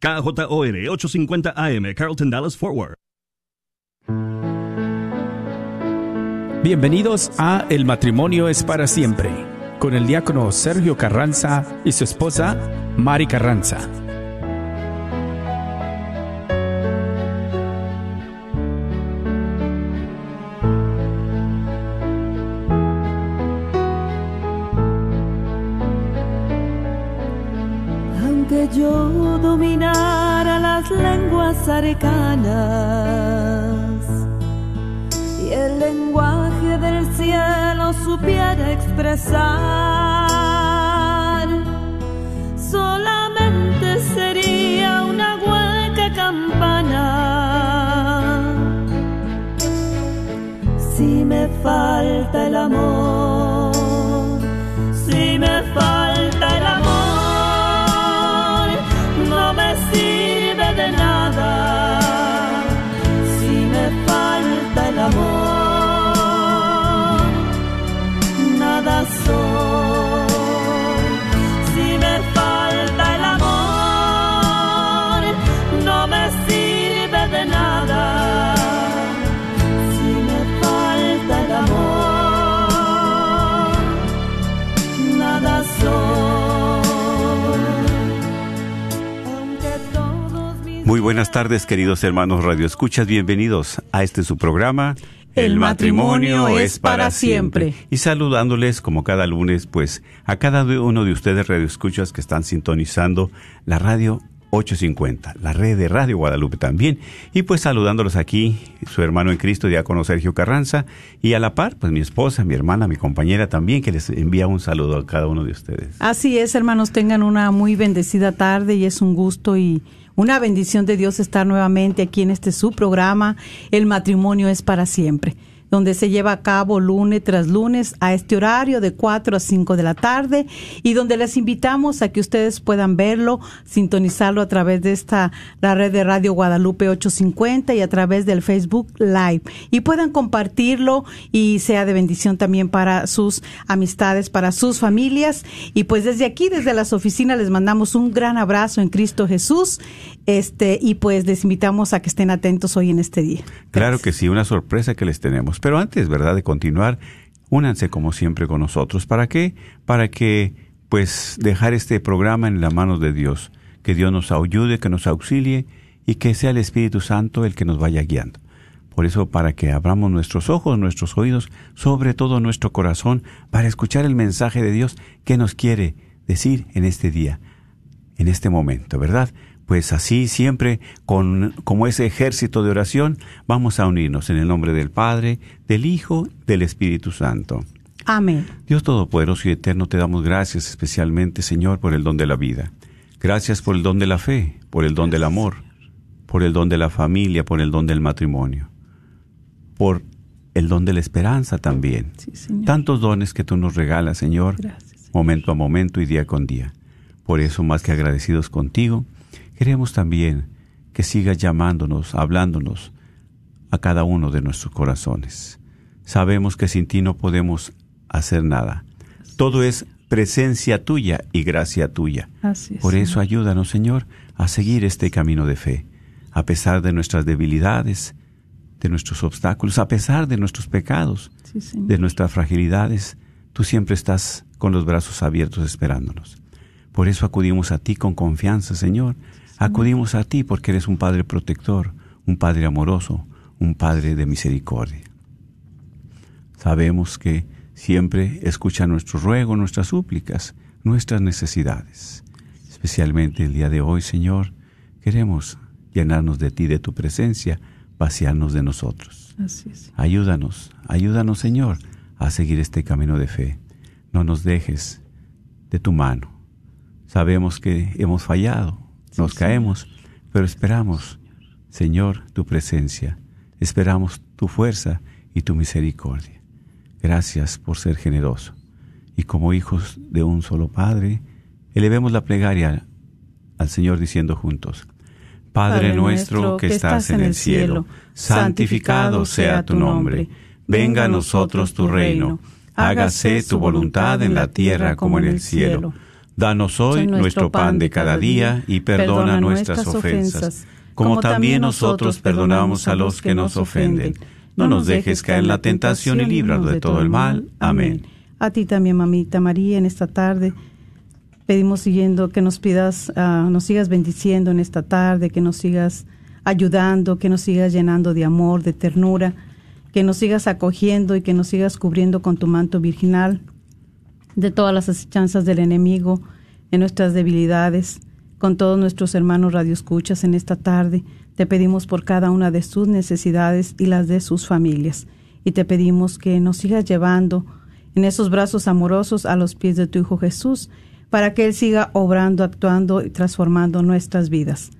KJOR 850 AM, Carlton Dallas Forward. Bienvenidos a El matrimonio es para siempre, con el diácono Sergio Carranza y su esposa Mari Carranza. Solamente sería una hueca campana. Si me falta el amor, Muy buenas tardes, queridos hermanos Radio Escuchas. Bienvenidos a este su programa. El matrimonio es para siempre. Y saludándoles como cada lunes, pues a cada uno de ustedes Radio Escuchas que están sintonizando la radio 850, la red de Radio Guadalupe también. Y pues saludándolos aquí, su hermano en Cristo, diácono Sergio Carranza, y a la par, pues mi esposa, mi hermana, mi compañera también, que les envía un saludo a cada uno de ustedes. Así es, hermanos, tengan una muy bendecida tarde y es un gusto y una bendición de Dios estar nuevamente aquí en este su programa, El matrimonio es para siempre, donde se lleva a cabo lunes tras lunes a este horario de 4 a 5 de la tarde y donde les invitamos a que ustedes puedan verlo, sintonizarlo a través de esta la red de Radio Guadalupe 850 y a través del Facebook Live y puedan compartirlo y sea de bendición también para sus amistades, para sus familias y pues desde aquí desde las oficinas les mandamos un gran abrazo en Cristo Jesús. Este y pues les invitamos a que estén atentos hoy en este día. Claro que sí, una sorpresa que les tenemos. Pero antes, ¿verdad?, de continuar, únanse como siempre con nosotros. ¿Para qué? Para que, pues, dejar este programa en las manos de Dios. Que Dios nos ayude, que nos auxilie y que sea el Espíritu Santo el que nos vaya guiando. Por eso, para que abramos nuestros ojos, nuestros oídos, sobre todo nuestro corazón, para escuchar el mensaje de Dios que nos quiere decir en este día, en este momento, ¿verdad? Pues así siempre, con, como ese ejército de oración, vamos a unirnos en el nombre del Padre, del Hijo, del Espíritu Santo. Amén. Dios Todopoderoso y Eterno, te damos gracias especialmente, Señor, por el don de la vida. Gracias por el don de la fe, por el don del amor, por el don de la familia, por el don del matrimonio, por el don de la esperanza también. Sí, Señor. Tantos dones que tú nos regalas, Señor, Gracias. momento a momento y día con día. Por eso, más que agradecidos contigo, queremos también que sigas llamándonos, hablándonos a cada uno de nuestros corazones. Sabemos que sin ti no podemos hacer nada. Todo es presencia tuya y gracia tuya. Así es, Por eso Señor. ayúdanos, Señor, a seguir este camino de fe, a pesar de nuestras debilidades, de nuestros obstáculos, a pesar de nuestros pecados, Sí, de nuestras fragilidades, tú siempre estás con los brazos abiertos esperándonos. Por eso acudimos a ti con confianza, Señor. Acudimos a ti porque eres un Padre protector, un Padre amoroso, un Padre de misericordia. Sabemos que siempre escucha nuestro ruego, nuestras súplicas, nuestras necesidades. Especialmente el día de hoy, Señor, queremos llenarnos de ti, de tu presencia, vaciarnos de nosotros. Así es. Ayúdanos, ayúdanos Señor a seguir este camino de fe. No nos dejes de tu mano. Sabemos que hemos fallado, nos caemos, pero esperamos, Señor, tu presencia. Esperamos tu fuerza y tu misericordia. Gracias por ser generoso. Y como hijos de un solo Padre, elevemos la plegaria al Señor diciendo juntos, Padre nuestro que estás en el cielo, santificado sea tu nombre, venga a nosotros tu reino, hágase tu voluntad en la tierra como en el cielo. Danos hoy nuestro pan de cada día y perdona nuestras ofensas, como también nosotros perdonamos a los que nos ofenden. No nos dejes caer en la tentación y líbranos de todo el mal. Amén. A ti también, mamita María, en esta tarde pedimos siguiendo que nos pidas, ah, nos sigas bendiciendo en esta tarde, que nos sigas ayudando, que nos sigas llenando de amor, de ternura, que nos sigas acogiendo y que nos sigas cubriendo con tu manto virginal de todas las asechanzas del enemigo, en nuestras debilidades, con todos nuestros hermanos radioescuchas en esta tarde. Te pedimos por cada una de sus necesidades y las de sus familias. Y te pedimos que nos sigas llevando en esos brazos amorosos a los pies de tu Hijo Jesús, para que Él siga obrando, actuando y transformando nuestras vidas.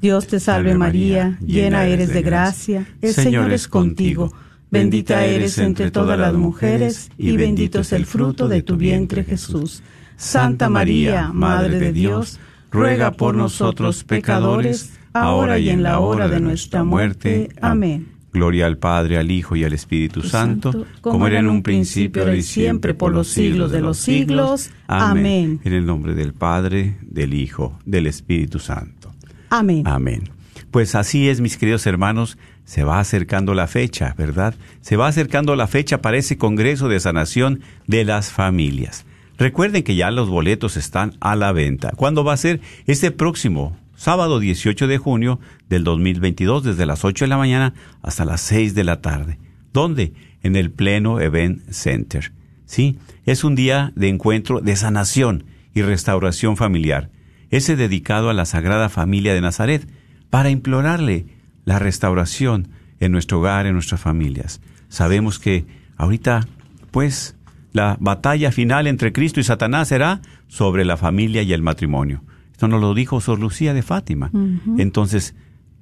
Dios te salve María, llena eres de gracia, el Señor es contigo. Bendita eres entre todas las mujeres y bendito es el fruto de tu vientre Jesús. Santa María, Madre de Dios, ruega por nosotros pecadores, ahora y en la hora de nuestra muerte. Amén. Gloria al Padre, al Hijo y al Espíritu Santo, como era en un principio, ahora y siempre, por los siglos de los siglos. Amén. En el nombre del Padre, del Hijo, del Espíritu Santo. Amén. Amén. Pues así es, mis queridos hermanos, se va acercando la fecha, ¿verdad? Se va acercando la fecha para ese Congreso de Sanación de las Familias. Recuerden que ya los boletos están a la venta. ¿Cuándo va a ser? Este próximo sábado 18 de junio del 2022, desde las 8 de la mañana hasta las 6 de la tarde. ¿Dónde? En el Pleno Event Center. Sí, es un día de encuentro de sanación y restauración familiar. Ese dedicado a la Sagrada Familia de Nazaret, para implorarle la restauración en nuestro hogar, en nuestras familias. Sabemos que ahorita, pues, la batalla final entre Cristo y Satanás será sobre la familia y el matrimonio. Esto nos lo dijo Sor Lucía de Fátima. Entonces,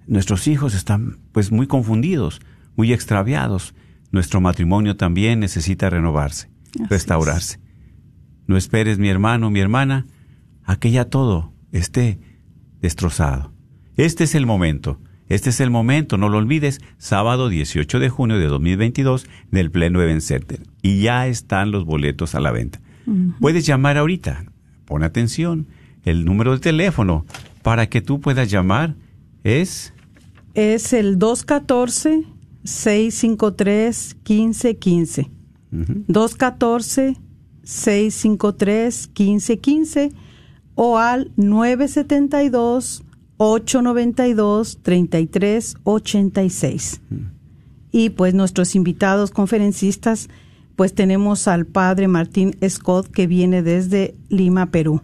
nuestros hijos están, pues, muy confundidos, muy extraviados. Nuestro matrimonio también necesita renovarse, restaurarse. No esperes, mi hermano, mi hermana, a que ya todo esté destrozado. Este es el momento este es el momento, no lo olvides, sábado 18 de junio de 2022 en el Pleno Event Center. Y ya están los boletos a la venta. Puedes llamar ahorita, pon atención, el número de teléfono para que tú puedas llamar es... Es el 214-653-1515. 214-653-1515 o al 972 892-3386. Y pues nuestros invitados conferencistas, pues tenemos al padre Martín Scott que viene desde Lima, Perú.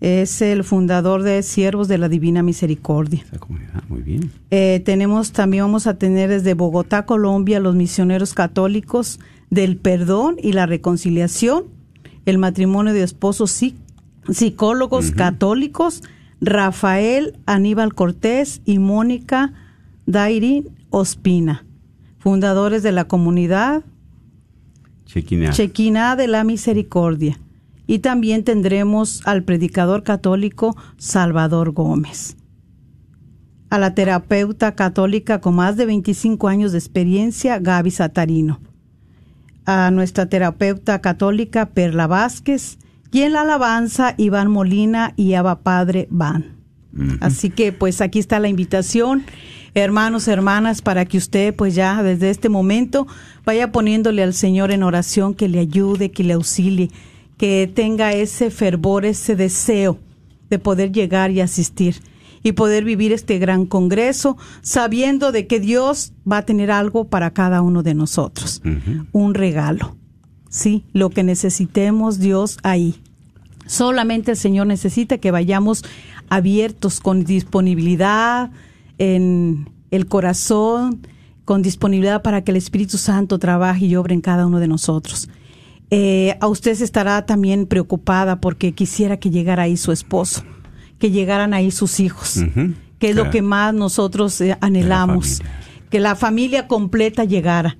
Es el fundador de Siervos de la Divina Misericordia. Muy bien. Eh, tenemos también, vamos a tener desde Bogotá, Colombia, los misioneros católicos del perdón y la reconciliación, el matrimonio de esposos psicólogos católicos, Rafael Aníbal Cortés y Mónica Dairi Ospina, fundadores de la comunidad Chequina. de la Misericordia. Y también tendremos al predicador católico Salvador Gómez. A la terapeuta católica con más de 25 años de experiencia, Gaby Satarino. A nuestra terapeuta católica Perla Vázquez y en la alabanza, Iván Molina y Abba Padre van. Así que pues aquí está la invitación, hermanos, hermanas, para que usted pues ya desde este momento vaya poniéndole al Señor en oración que le ayude, que le auxilie, que tenga ese fervor, ese deseo de poder llegar y asistir y poder vivir este gran congreso sabiendo de que Dios va a tener algo para cada uno de nosotros, un regalo. Sí, lo que necesitemos Dios ahí. Solamente el Señor necesita que vayamos abiertos con disponibilidad en el corazón, con disponibilidad para que el Espíritu Santo trabaje y obre en cada uno de nosotros. Eh, a usted se estará también preocupada porque quisiera que llegara ahí su esposo, que llegaran ahí sus hijos, que es lo que más nosotros eh, anhelamos, que la familia completa llegara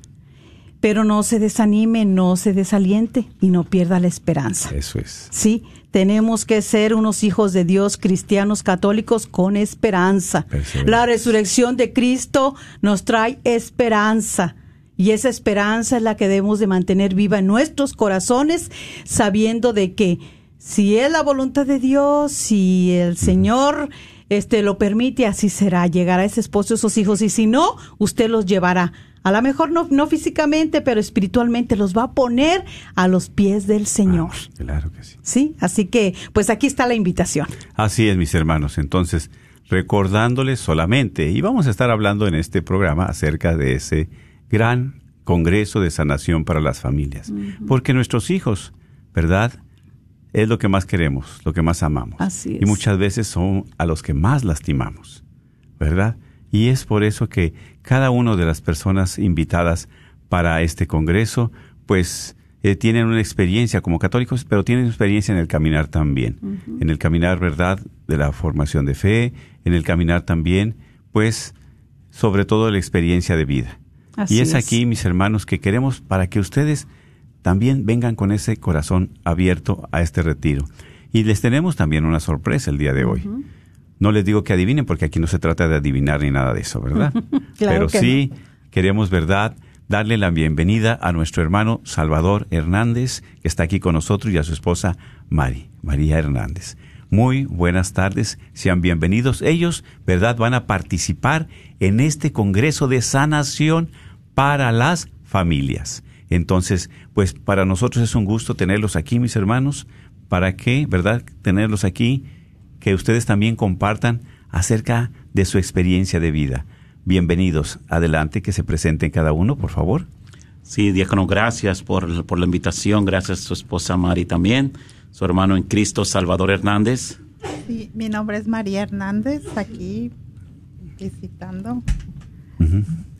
pero no se desanime, no se desaliente y no pierda la esperanza. Eso es. Sí, tenemos que ser unos hijos de Dios cristianos católicos con esperanza. La resurrección de Cristo nos trae esperanza. Y esa esperanza es la que debemos de mantener viva en nuestros corazones, sabiendo de que si es la voluntad de Dios, si el Señor este lo permite, así será. Llegará ese esposo, esos hijos, y si no, usted los llevará. A lo mejor no, no físicamente, pero espiritualmente los va a poner a los pies del Señor. Ah, claro que sí. Sí, así que, pues aquí está la invitación. Así es, mis hermanos. Entonces, recordándoles solamente, y vamos a estar hablando en este programa acerca de ese gran Congreso de Sanación para las Familias. Porque nuestros hijos, ¿verdad? Es lo que más queremos, lo que más amamos. Así es. Y muchas veces son a los que más lastimamos, ¿verdad? Y es por eso que cada una de las personas invitadas para este Congreso, pues eh, tienen una experiencia como católicos, pero tienen experiencia en el caminar también, en el caminar, ¿verdad?, de la formación de fe, en el caminar también, pues, sobre todo la experiencia de vida. Así y es, es. aquí, mis hermanos, que queremos para que ustedes también vengan con ese corazón abierto a este retiro. Y les tenemos también una sorpresa el día de hoy. No les digo que adivinen, porque aquí no se trata de adivinar ni nada de eso, ¿verdad? Claro Pero que sí queremos, ¿verdad?, darle la bienvenida a nuestro hermano Salvador Hernández, que está aquí con nosotros, y a su esposa Mari, María Hernández. Muy buenas tardes, sean bienvenidos. Ellos, ¿verdad?, van a participar en este Congreso de Sanación para las Familias. Entonces, pues para nosotros es un gusto tenerlos aquí, mis hermanos, para que, ¿verdad?, tenerlos aquí, que ustedes también compartan acerca de su experiencia de vida. Bienvenidos. Adelante, que se presenten cada uno, por favor. Sí, diácono, gracias por, por la invitación. Gracias a su esposa Mari también, su hermano en Cristo, Salvador Hernández. Sí, mi nombre es María Hernández, aquí visitando.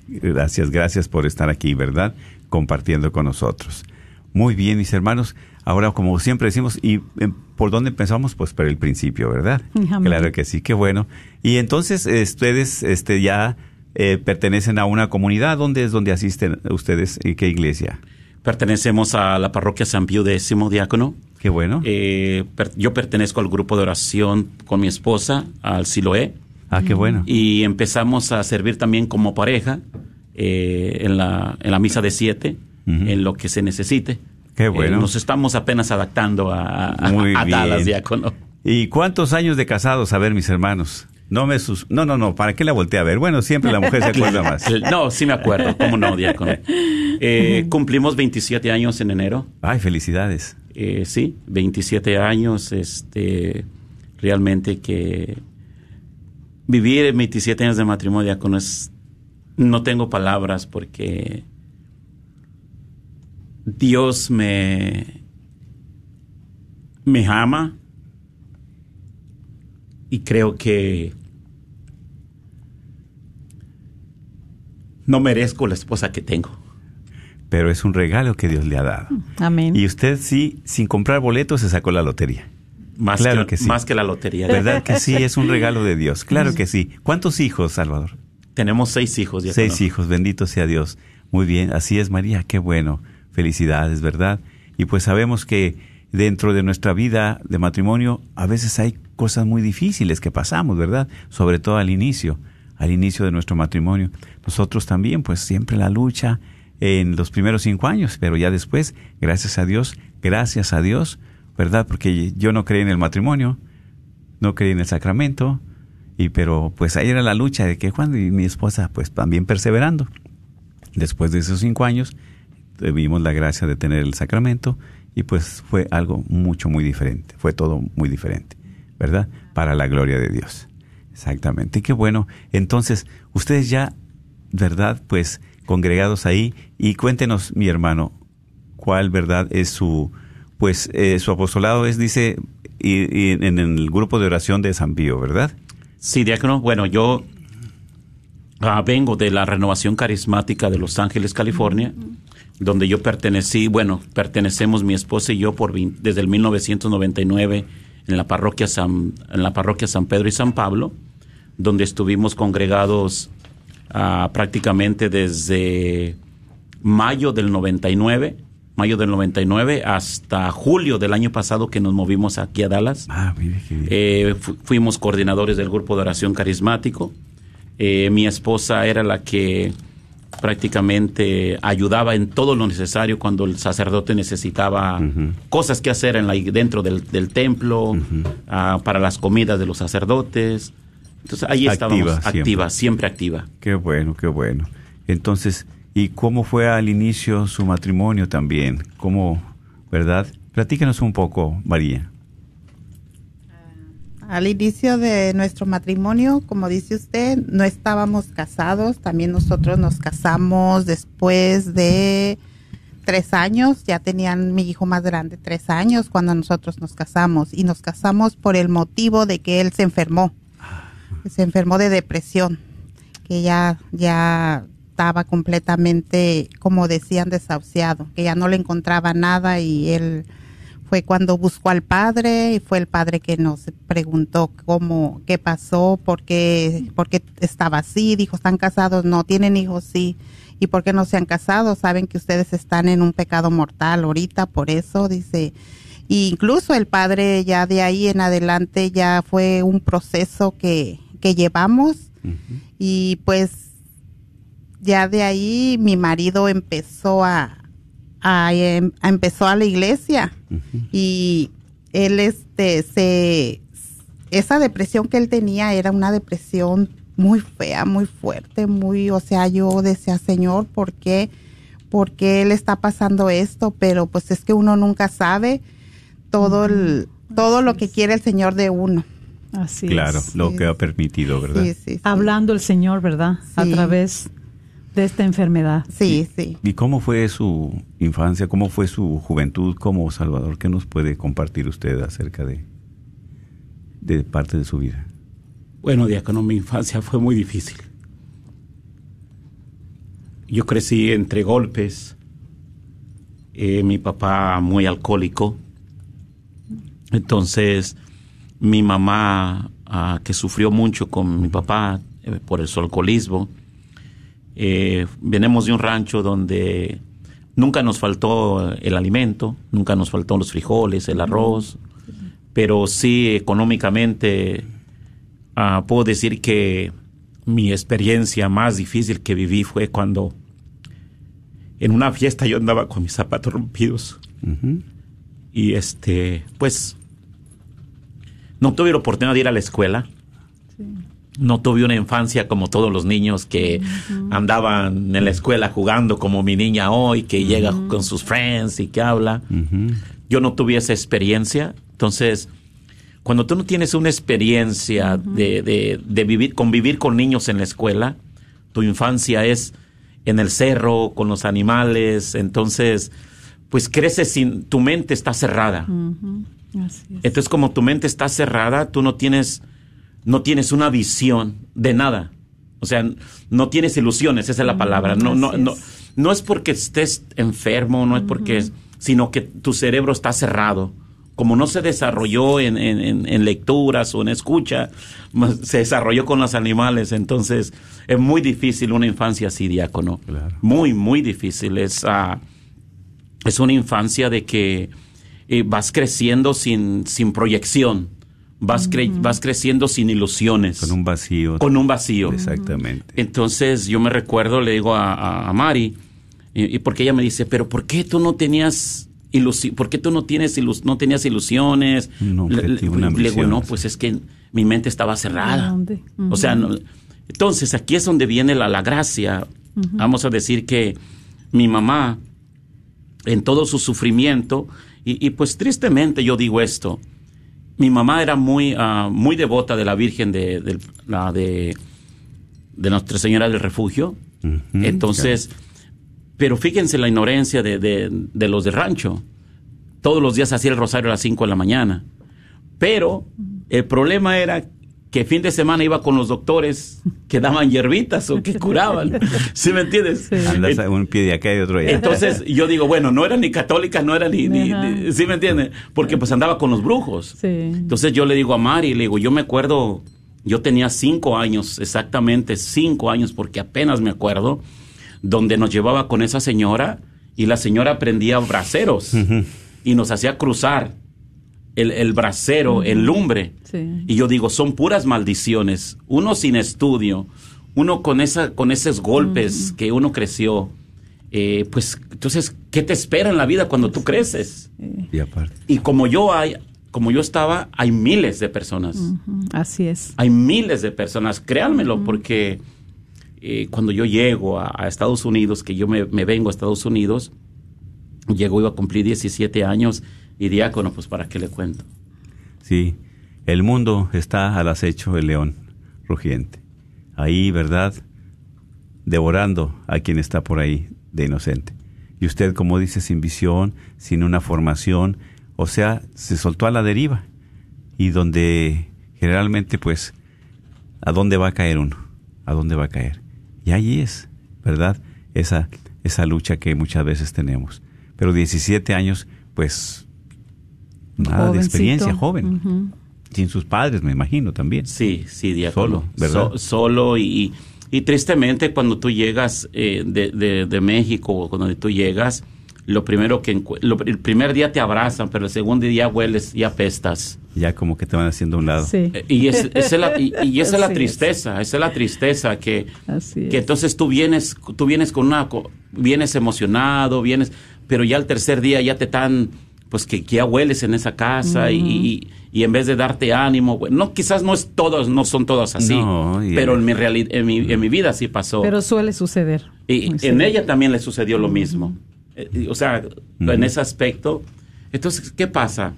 Gracias, gracias por estar aquí, ¿verdad? Compartiendo con nosotros. Muy bien, mis hermanos. Ahora, como siempre decimos, ¿y eh, por dónde empezamos? Pues por el principio, ¿verdad? Amén. Claro que sí, qué bueno. Y entonces, eh, ustedes este, ya eh, pertenecen a una comunidad. ¿Dónde es donde asisten ustedes? ¿Y qué iglesia? Pertenecemos a la parroquia San Pío X, diácono. Qué bueno. Eh, per- yo pertenezco al grupo de oración con mi esposa, al Siloé, ah, qué bueno. y empezamos a servir también como pareja eh, en, la, en la misa de siete, En lo que se necesite. Qué Eh, bueno. nos estamos apenas adaptando a, a- Muy a bien. Dallas, diácono. ¿Y cuántos años de casados? A ver, mis hermanos. No me sus... No, no, no. ¿Para qué la volteé a ver? Bueno, siempre la mujer se acuerda más. No, sí me acuerdo, cómo no, diácono. Eh, cumplimos 27 años en enero. Ay, felicidades. Eh, sí, 27 años, este, realmente que vivir 27 años de matrimonio diácono es, no tengo palabras porque Dios me, me ama y creo que no merezco la esposa que tengo. Pero es un regalo que Dios le ha dado. Amén. Y usted sí, sin comprar boletos, se sacó la lotería. Más, Claro que, que sí. más que la lotería. ¿Verdad que sí? Es un regalo de Dios. Claro que sí. ¿Cuántos hijos, Salvador? Tenemos seis hijos. Seis hijos. Bendito sea Dios. Muy bien. Así es, María. Qué bueno. Felicidades, ¿verdad? Y pues sabemos que dentro de nuestra vida de matrimonio a veces hay cosas muy difíciles que pasamos, ¿verdad? Sobre todo al inicio, al inicio de nuestro matrimonio. Nosotros también, pues siempre la lucha en los primeros cinco años, pero ya después, gracias a Dios, gracias a Dios, ¿verdad? Porque yo no creí en el matrimonio, no creí en el sacramento, y pero pues ahí era la lucha de que Juan y mi esposa pues también perseverando. Después de esos cinco años tuvimos la gracia de tener el sacramento y pues fue algo mucho, muy diferente, fue todo muy diferente, ¿verdad? Para la gloria de Dios. Exactamente. Y qué bueno. Entonces, ustedes ya, ¿verdad? Pues congregados ahí y cuéntenos, mi hermano, cuál, ¿verdad? Es su, pues eh, su apostolado es, dice, y, y en el grupo de oración de San Pío, ¿verdad? Sí, diácono. Bueno, yo ah, vengo de la renovación carismática de Los Ángeles, California, donde yo pertenecí, bueno, pertenecemos mi esposa y yo por desde el 1999 en la parroquia San, en la parroquia San Pedro y San Pablo, donde estuvimos congregados ah, prácticamente desde mayo del 99, mayo del 99 hasta julio del año pasado que nos movimos aquí a Dallas. Ah, mire qué bien. Eh, fu- fuimos coordinadores del grupo de oración carismático. Eh, mi esposa era la que prácticamente ayudaba en todo lo necesario cuando el sacerdote necesitaba cosas que hacer en la, dentro del, del templo, ah, para las comidas de los sacerdotes. Entonces ahí estábamos, Activa siempre. activa, siempre activa. Qué bueno, qué bueno. Entonces, ¿y cómo fue al inicio su matrimonio también? ¿Cómo, verdad? Platícanos un poco, María. Al inicio de nuestro matrimonio, como dice usted, no estábamos casados. También nosotros nos casamos después de tres años. Ya tenían mi hijo más grande tres años cuando nosotros nos casamos. Y nos casamos por el motivo de que él se enfermó. Se enfermó de depresión. Que ya, ya estaba completamente, como decían, desahuciado. Que ya no le encontraba nada y él fue cuando buscó al padre y fue el padre que nos preguntó cómo, qué pasó, por qué, por qué estaba así. Dijo, ¿están casados? No, ¿tienen hijos? Sí. ¿Y por qué no se han casado? Saben que ustedes están en un pecado mortal ahorita, por eso, dice. Y incluso el padre ya de ahí en adelante ya fue un proceso que, que llevamos y pues ya de ahí mi marido empezó a, a, em- a- empezó a la iglesia y él este se esa depresión que él tenía era una depresión muy fea, muy fuerte, muy, o sea, yo decía, Señor, ¿por qué? ¿Por qué le está pasando esto? Pero pues es que uno nunca sabe todo el, todo lo que quiere el Señor de uno. Así claro, es. lo que ha permitido, ¿verdad? Sí, sí, sí. Hablando el Señor, ¿verdad? A través de esta enfermedad. Sí, sí. ¿Y cómo fue su infancia? ¿Cómo fue su juventud como Salvador? ¿Qué nos puede compartir usted acerca de, de parte de su vida? Bueno, diácono, mi infancia fue muy difícil. Yo crecí entre golpes. Eh, mi papá muy alcohólico. Entonces, mi mamá, ah, que sufrió mucho con mi papá eh, por su alcoholismo, eh, venimos de un rancho donde nunca nos faltó el alimento, nunca nos faltó los frijoles, el arroz, pero sí económicamente ah, puedo decir que mi experiencia más difícil que viví fue cuando en una fiesta yo andaba con mis zapatos rompidos. Y este pues no tuve la oportunidad de ir a la escuela no tuve una infancia como todos los niños que andaban en la escuela jugando como mi niña hoy que llega con sus friends y que habla. Yo no tuve esa experiencia. Entonces, cuando tú no tienes una experiencia de, de, de vivir, convivir con niños en la escuela, tu infancia es en el cerro, con los animales, entonces, pues creces sin, tu mente está cerrada. Así es. Entonces, como tu mente está cerrada, tú no tienes, no tienes una visión de nada. O sea, no tienes ilusiones, esa es la palabra. No, no, no, es. no es porque estés enfermo, no es porque, es- sino que tu cerebro está cerrado. Como no se desarrolló en, en- en- en lecturas o en escucha, se desarrolló con los animales. Entonces, es muy difícil una infancia así, diácono. Claro. Muy, muy difícil. Es, ah, es una infancia de que eh, vas creciendo sin, sin proyección, vas, cre- vas creciendo sin ilusiones, Con un vacío. con un vacío. Exactamente. Entonces yo me recuerdo, le digo a, a- a Mari, y, y porque ella me dice, pero ¿por qué tú no tenías ilusi ¿Por qué tú no tienes ilus- no tenías ilusiones? Un Le- digo, no, pues es que mi mente estaba cerrada. ¿Dónde? O sea, no- entonces aquí es donde viene la, la gracia. Vamos a decir que mi mamá, en todo su sufrimiento, y, y pues tristemente yo digo esto, mi mamá era muy, ah, muy devota de la Virgen de, del- la de, de Nuestra Señora del Refugio. Entonces, pero fíjense la ignorancia de, de- de los de rancho. Todos los días hacía el rosario a las 5 de la mañana. Pero el problema era que fin de semana iba con los doctores que daban hierbitas o que curaban. ¿Sí me entiendes? Sí. Andas a un pie de acá y otro allá. entonces yo digo, bueno, no era ni católica, no era ni, ni- ni- ¿sí me entiende? Porque pues andaba con los brujos. Sí. Entonces yo le digo a Mari, le digo, yo me acuerdo, yo tenía cinco años, exactamente cinco años, porque apenas me acuerdo, donde nos llevaba con esa señora y la señora prendía braceros y nos hacía cruzar el, el bracero en lumbre. Sí. Y yo digo, son puras maldiciones. Uno sin estudio, uno con esa, con esos golpes que uno creció, eh, pues entonces, ¿qué te espera en la vida cuando tú creces? Y aparte. Y como yo hay, como yo estaba, hay miles de personas. Así es. Hay miles de personas, créanmelo, porque eh, cuando yo llego a, a Estados Unidos, que yo me, me vengo a Estados Unidos, llego, iba a cumplir 17 años y diácono, pues para qué le cuento. Sí, el mundo está al acecho del león rugiente. Ahí, ¿verdad? Devorando a quien está por ahí de inocente. Y usted, como dice, sin visión, sin una formación, o sea, se soltó a la deriva. Y donde generalmente, pues, ¿a dónde va a caer uno? ¿A dónde va a caer? Y ahí es, ¿verdad? Esa, esa lucha que muchas veces tenemos. Pero 17 años, pues, nada de Jovencito. experiencia, joven. Sin sus padres, me imagino también. Sí, sí, diácono. Solo, ¿verdad? So- solo y, y tristemente cuando tú llegas eh, de, de- de México, o cuando tú llegas, lo primero que lo- el primer día te abrazan, pero el segundo día hueles y apestas. Ya como que te van haciendo a un lado. Sí. Eh, Y, es- esa es la, y, y esa es la tristeza, esa es la tristeza que, Así que es. entonces tú vienes, tú vienes con una, co- vienes emocionado, vienes, pero ya el tercer día ya te están, pues que ya hueles en esa casa y, y- y en vez de darte ánimo, bueno, no, quizás no es todos, no son todos así, No, pero en mi realidad, en mi, en mi vida sí pasó. Pero suele suceder. Y en ella también le sucedió lo mismo. Eh, O sea, en ese aspecto. Entonces, ¿qué pasa?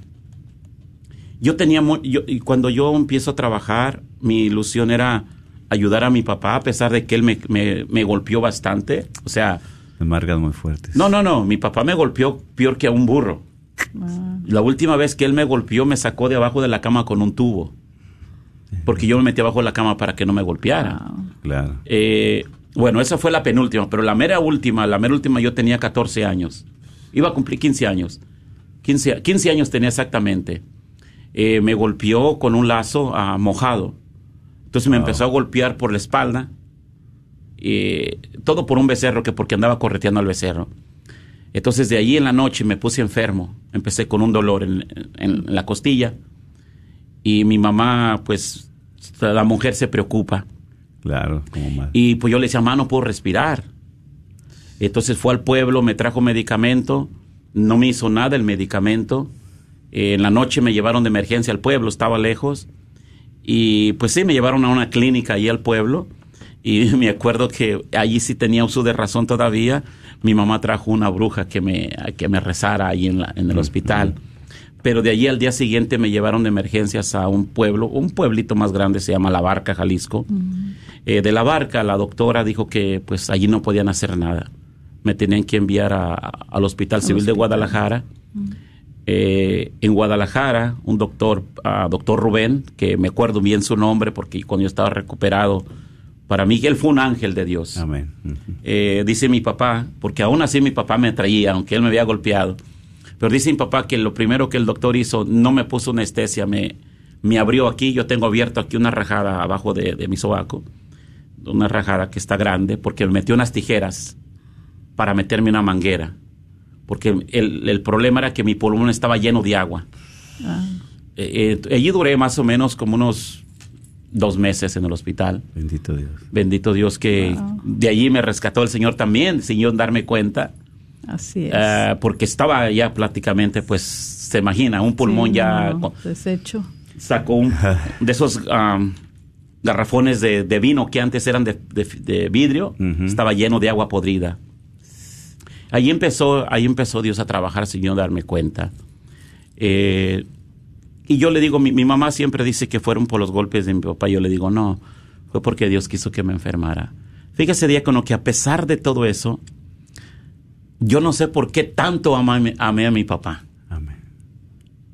Yo tenía, yo, y cuando yo empiezo a trabajar, mi ilusión era ayudar a mi papá, a pesar de que él me, me, me golpeó bastante. O sea, Margas muy fuertes. no, no, no, mi papá me golpeó peor que a un burro. La última vez que él me golpeó, me sacó de abajo de la cama con un tubo. Porque yo me metí abajo de la cama para que no me golpeara. Claro. Eh, bueno, esa fue la penúltima, pero la mera última, la mera última yo tenía 14 años. Iba a cumplir 15 años. 15, 15 años tenía exactamente. Eh, me golpeó con un lazo ah, mojado. Entonces me Wow. empezó a golpear por la espalda. eh, todo por un becerro, que porque andaba correteando al becerro. Entonces de ahí en la noche me puse enfermo. Empecé con un dolor en, en la costilla. Y mi mamá, pues, la mujer se preocupa. Claro, como. Y pues yo le decía, mamá, no puedo respirar. Entonces fue al pueblo, me trajo medicamento, no me hizo nada el medicamento. Eh, en la noche me llevaron de emergencia al pueblo, estaba lejos. Y pues sí, me llevaron a una clínica ahí al pueblo. Y me acuerdo que allí sí tenía uso de razón todavía. Mi mamá trajo una bruja que me, que me rezara ahí en, la- en el hospital. Pero de allí al día siguiente me llevaron de emergencias a un pueblo, un pueblito más grande, se llama La Barca, Jalisco. Eh, de La Barca, la doctora dijo que pues allí no podían hacer nada. Me tenían que enviar a- al Hospital Civil de Guadalajara. Eh, en Guadalajara, un doctor, ah, doctor Rubén, que me acuerdo bien su nombre porque cuando yo estaba recuperado, para mí él fue un ángel de Dios. Amén. Eh, dice mi papá, porque aún así mi papá me traía, aunque él me había golpeado. Pero dice mi papá que lo primero que el doctor hizo, no me puso anestesia, me, me abrió aquí, yo tengo abierto aquí una rajada abajo de, de mi sobaco, una rajada que está grande, porque me metió unas tijeras para meterme una manguera. Porque el, el problema era que mi pulmón estaba lleno de agua. Eh, eh, allí duré más o menos como unos dos meses en el hospital. Bendito Dios. Bendito Dios que de allí me rescató el Señor también, sin yo darme cuenta, Así es. eh, porque estaba ya prácticamente, pues, se imagina, un pulmón Sí, ya no, deshecho. sacó un, de esos garrafones de, de vino que antes eran de, de- de vidrio, estaba lleno de agua podrida. Ahí empezó, ahí empezó Dios a trabajar sin yo darme cuenta. Eh, y yo le digo, mi, mi mamá siempre dice que fueron por los golpes de mi papá. Yo le digo, no, fue porque Dios quiso que me enfermara. Fíjese, diácono, que a pesar de todo eso, yo no sé por qué tanto amé, amé a mi papá. Amén.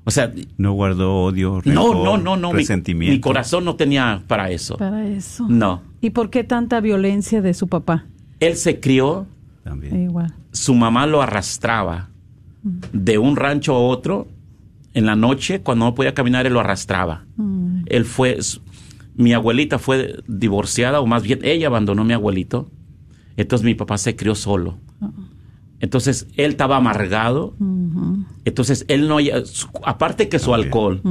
O sea, No guardó odio, no, rencor, no, no, no. Mi, resentimiento. mi corazón no tenía para eso. Para eso. No. ¿Y por qué tanta violencia de su papá? Él se crió, También. Igual. su mamá lo arrastraba de un rancho a otro. En la noche, cuando no podía caminar, él lo arrastraba. Mm. Él fue, mi abuelita fue divorciada, o más bien ella abandonó a mi abuelito. Entonces mi papá se crió solo. Entonces él estaba amargado. Entonces él no, aparte que su alcohol,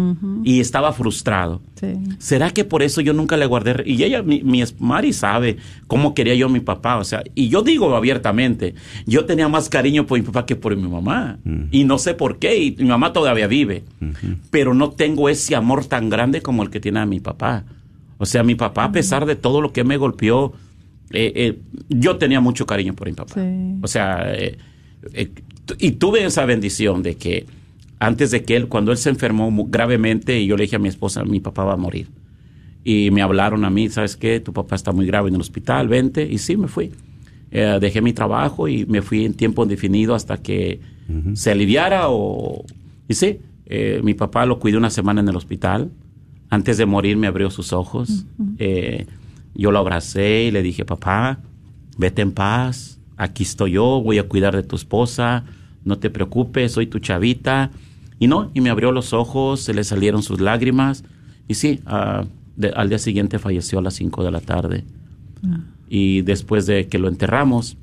y estaba frustrado. Sí. ¿Será que por eso yo nunca le guardé? re- Y ella, mi, mi es- Mari sabe cómo quería yo a mi papá. O sea, y yo digo abiertamente, yo tenía más cariño por mi papá que por mi mamá. Y no sé por qué. Y mi mamá todavía vive. Pero no tengo ese amor tan grande como el que tiene a mi papá. O sea, mi papá, a pesar de todo lo que me golpeó, eh, eh, yo tenía mucho cariño por mi papá. Sí. O sea, eh, eh, y tuve esa bendición de que antes de que él, cuando él se enfermó gravemente, y yo le dije a mi esposa, mi papá va a morir. Y me hablaron a mí, ¿sabes qué? Tu papá está muy grave en el hospital, vente. Y sí, me fui. Eh, dejé mi trabajo y me fui en tiempo indefinido hasta que se aliviara o... Y sí, eh, mi papá lo cuidó una semana en el hospital. Antes de morir me abrió sus ojos. Eh, yo lo abracé y le dije, papá, vete en paz, aquí estoy yo, voy a cuidar de tu esposa, no te preocupes, soy tu chavita. Y no, y me abrió los ojos, se le salieron sus lágrimas. Y sí, ah, de- al día siguiente falleció a las 5 de la tarde. Y después de que lo enterramos,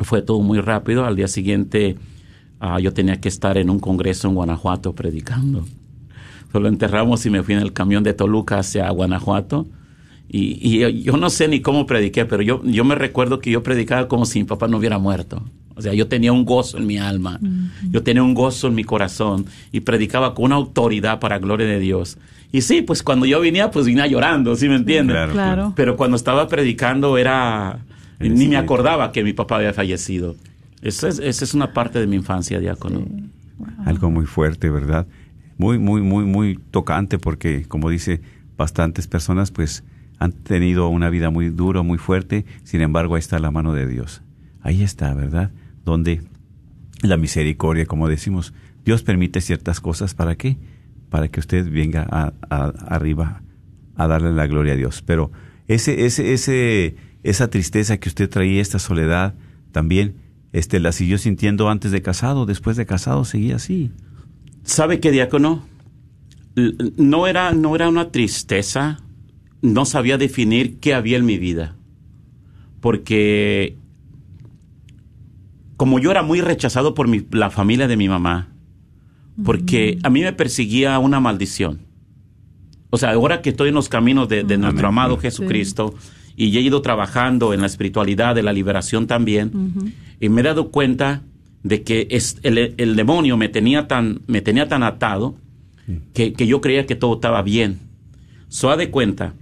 fue todo muy rápido. Al día siguiente ah, yo tenía que estar en un congreso en Guanajuato predicando. So, lo enterramos y me fui en el camión de Toluca hacia Guanajuato. Y, y yo- yo no sé ni cómo prediqué, pero yo, yo me recuerdo que yo predicaba como si mi papá no hubiera muerto. O sea, yo tenía un gozo en mi alma, yo tenía un gozo en mi corazón y predicaba con una autoridad para gloria de Dios. Y sí, pues cuando yo venía, pues venía llorando, ¿sí me entiendes? Claro, Claro. Pero cuando estaba predicando era... Ni me acordaba que mi papá había fallecido. Esa es, esa es una parte de mi infancia, diácono. Algo muy fuerte, ¿verdad? Muy, muy, muy, muy tocante porque, como dice, bastantes personas pues han tenido una vida muy dura, muy fuerte, sin embargo ahí está la mano de Dios. Ahí está, ¿verdad? Donde la misericordia, como decimos, Dios permite ciertas cosas, ¿para qué? Para que usted venga a- arriba a darle la gloria a Dios. Pero ese, ese, ese, esa tristeza que usted traía, esta soledad, también, este, la siguió sintiendo antes de casado, después de casado seguía así. ¿Sabe qué, diácono? No era, no era una tristeza, no sabía definir qué había en mi vida. Porque como yo era muy rechazado por mi- la familia de mi mamá, porque a mí me perseguía una maldición. O sea, ahora que estoy en los caminos de, de nuestro amado. Jesucristo y he ido trabajando en la espiritualidad de la liberación también, y me he dado cuenta de que es, el, el demonio me tenía tan, me tenía tan atado que, que yo creía que todo estaba bien. So, de cuenta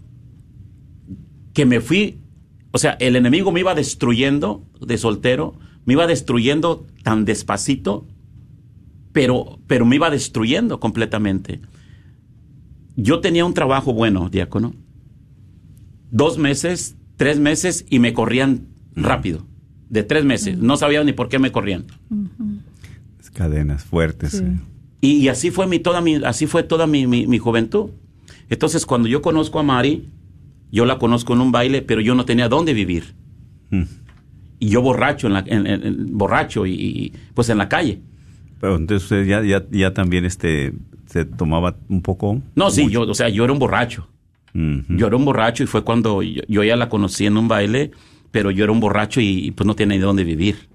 que me fui, o sea, el enemigo me iba destruyendo de soltero, me iba destruyendo tan despacito, pero, pero me iba destruyendo completamente. Yo tenía un trabajo bueno, diácono. Dos meses, tres meses y me corrían rápido. De tres meses. No sabía ni por qué me corrían. Cadenas fuertes. Sí. eh. Y, y así fue mi toda mi, así fue toda mi, mi- mi juventud. Entonces, cuando yo conozco a Mari, yo la conozco en un baile, pero yo no tenía dónde vivir. Mm. Y yo borracho, en la, en- borracho y, y, pues en la calle. Pero entonces usted ya, ya, ya también este, se tomaba un poco. No, sí, mucho. yo, o sea, yo era un borracho. Yo era un borracho y fue cuando yo, yo ya la conocí en un baile, pero yo era un borracho y, y, pues no tenía dónde vivir.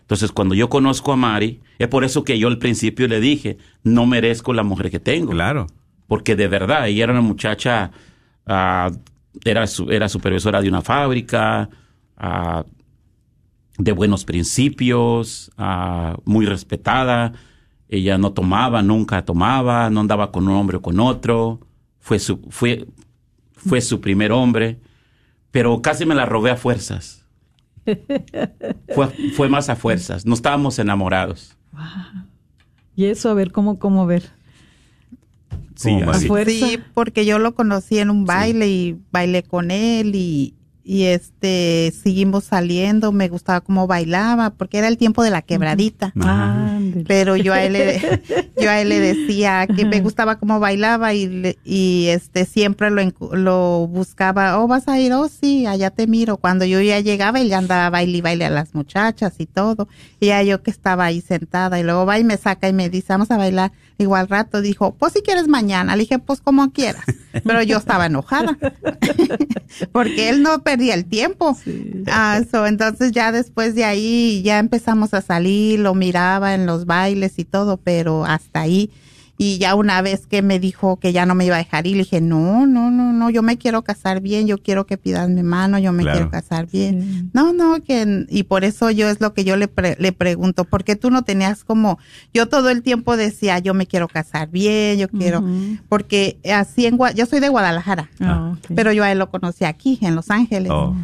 Entonces, cuando yo conozco a Mari, es por eso que yo al principio le dije, no merezco la mujer que tengo. Claro. Porque de verdad, ella era una muchacha, ah, era, era supervisora de una fábrica, ah, de buenos principios, ah, muy respetada. Ella no tomaba, nunca tomaba, no andaba con un hombre o con otro. Fue su, fue, fue su primer hombre, pero casi me la robé a fuerzas. Fue, fue más a fuerzas. No estábamos enamorados. Y eso, a ver, ¿cómo, cómo ver? Sí, ¿Cómo, así. Fuerza. Sí, porque yo lo conocí en un baile y bailé con él y, y este seguimos saliendo, me gustaba cómo bailaba, porque era el tiempo de la quebradita. Pero yo a él le, yo a él le decía que me gustaba cómo bailaba y, le- y este siempre lo, lo buscaba, oh, vas a ir, oh, sí, allá te miro. Cuando yo ya llegaba, él ya andaba baile y baile a las muchachas y todo. Y ya yo que estaba ahí sentada y luego va y me saca y me dice, vamos a bailar. Igual rato dijo, pues si quieres mañana. Le dije, pues como quieras. Pero yo estaba enojada. Porque él no, perdía el tiempo. Ah, so, entonces ya después de ahí ya empezamos a salir, lo miraba en los bailes y todo, pero hasta ahí. Y ya una vez que me dijo que ya no me iba a dejar ir, le dije, no, no, no, no, yo me quiero casar bien, yo quiero que pidas mi mano, yo me Claro. quiero casar bien. No, no, que, y por eso yo es lo que yo le, pre- le pregunto, ¿por qué tú no tenías como, yo todo el tiempo decía, yo me quiero casar bien, yo quiero, porque así en, Gua- yo soy de Guadalajara, Ah, pero yo a él lo conocí aquí, en Los Ángeles. Oh.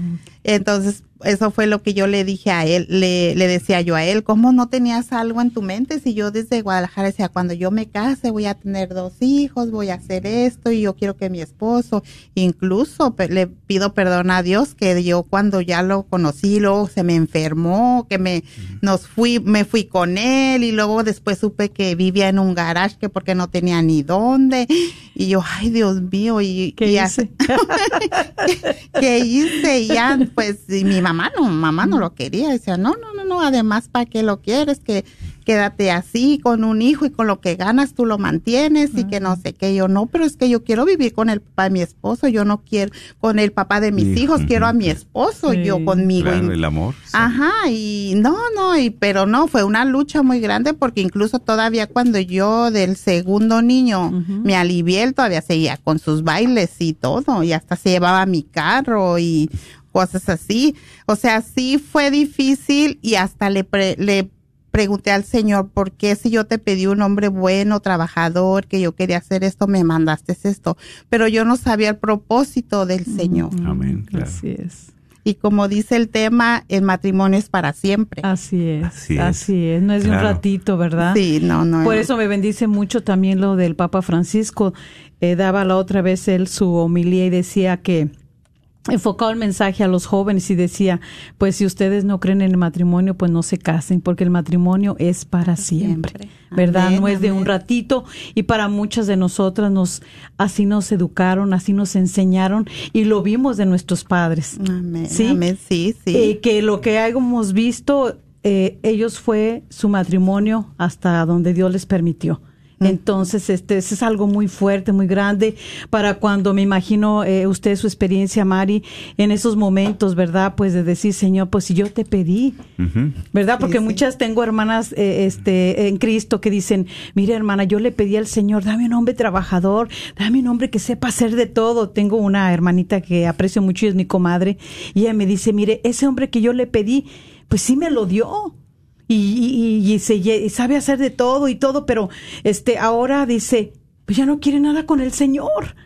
Entonces, eso fue lo que yo le dije a él, le, le decía yo a él, ¿cómo no tenías algo en tu mente? Si yo desde Guadalajara decía, cuando yo me case voy a tener dos hijos, voy a hacer esto y yo quiero que mi esposo, incluso le pido perdón a Dios que yo cuando ya lo conocí, luego se me enfermó, que me, nos fui, me fui con él y luego después supe que vivía en un garage que porque no tenía ni dónde y yo, ay Dios mío, y, ¿Qué y hice? que hice y ya pues y mi mamá no mamá no lo quería. Decía no no no no además para qué lo quieres que quédate así con un hijo y con lo que ganas tú lo mantienes y que no sé qué yo no pero es que yo quiero vivir con el papá de mi esposo. Yo no quiero con el papá de mis Hijo, hijos quiero a mi esposo. Sí, yo conmigo Claro, y- el amor. Ajá, y no, no, y pero no, fue una lucha muy grande porque incluso todavía cuando yo del segundo niño me alivié, él todavía seguía con sus bailes y todo, y hasta se llevaba mi carro y cosas así. O sea, sí fue difícil y hasta le, pre- le pregunté al Señor, ¿por qué si yo te pedí un hombre bueno, trabajador, que yo quería hacer esto, me mandaste esto? Pero yo no sabía el propósito del Señor. Amén. Claro. Así es. Y como dice el tema, el matrimonio es para siempre. Así es. Así Así es. No es de un ratito, ¿verdad? Sí, no, no. Por eso me bendice mucho también lo del Papa Francisco. Eh, daba la otra vez él su homilía y decía que enfocaba el mensaje a los jóvenes y decía, pues si ustedes no creen en el matrimonio, pues no se casen, porque el matrimonio es para siempre, Siempre. ¿verdad? Amén, no es de un ratito y para muchas de nosotras nos así nos educaron, así nos enseñaron y lo vimos de nuestros padres. Amén, ¿Sí? amén, sí, sí. Eh, que lo que hemos visto, eh, ellos fue su matrimonio hasta donde Dios les permitió. Entonces, este, es algo muy fuerte, muy grande para cuando me imagino eh, usted su experiencia, Mari, en esos momentos, ¿verdad? Pues de decir, Señor, pues si yo te pedí. ¿verdad? Porque sí. muchas tengo hermanas eh, este, en Cristo que dicen, mire hermana, yo le pedí al Señor, dame un hombre trabajador, dame un hombre que sepa hacer de todo. Tengo una hermanita que aprecio mucho y es mi comadre, y ella me dice, mire, ese hombre que yo le pedí, pues sí me lo dio. Y, y, y se, y sabe hacer de todo y todo, pero este ahora dice, pues ya no quiere nada con el Señor.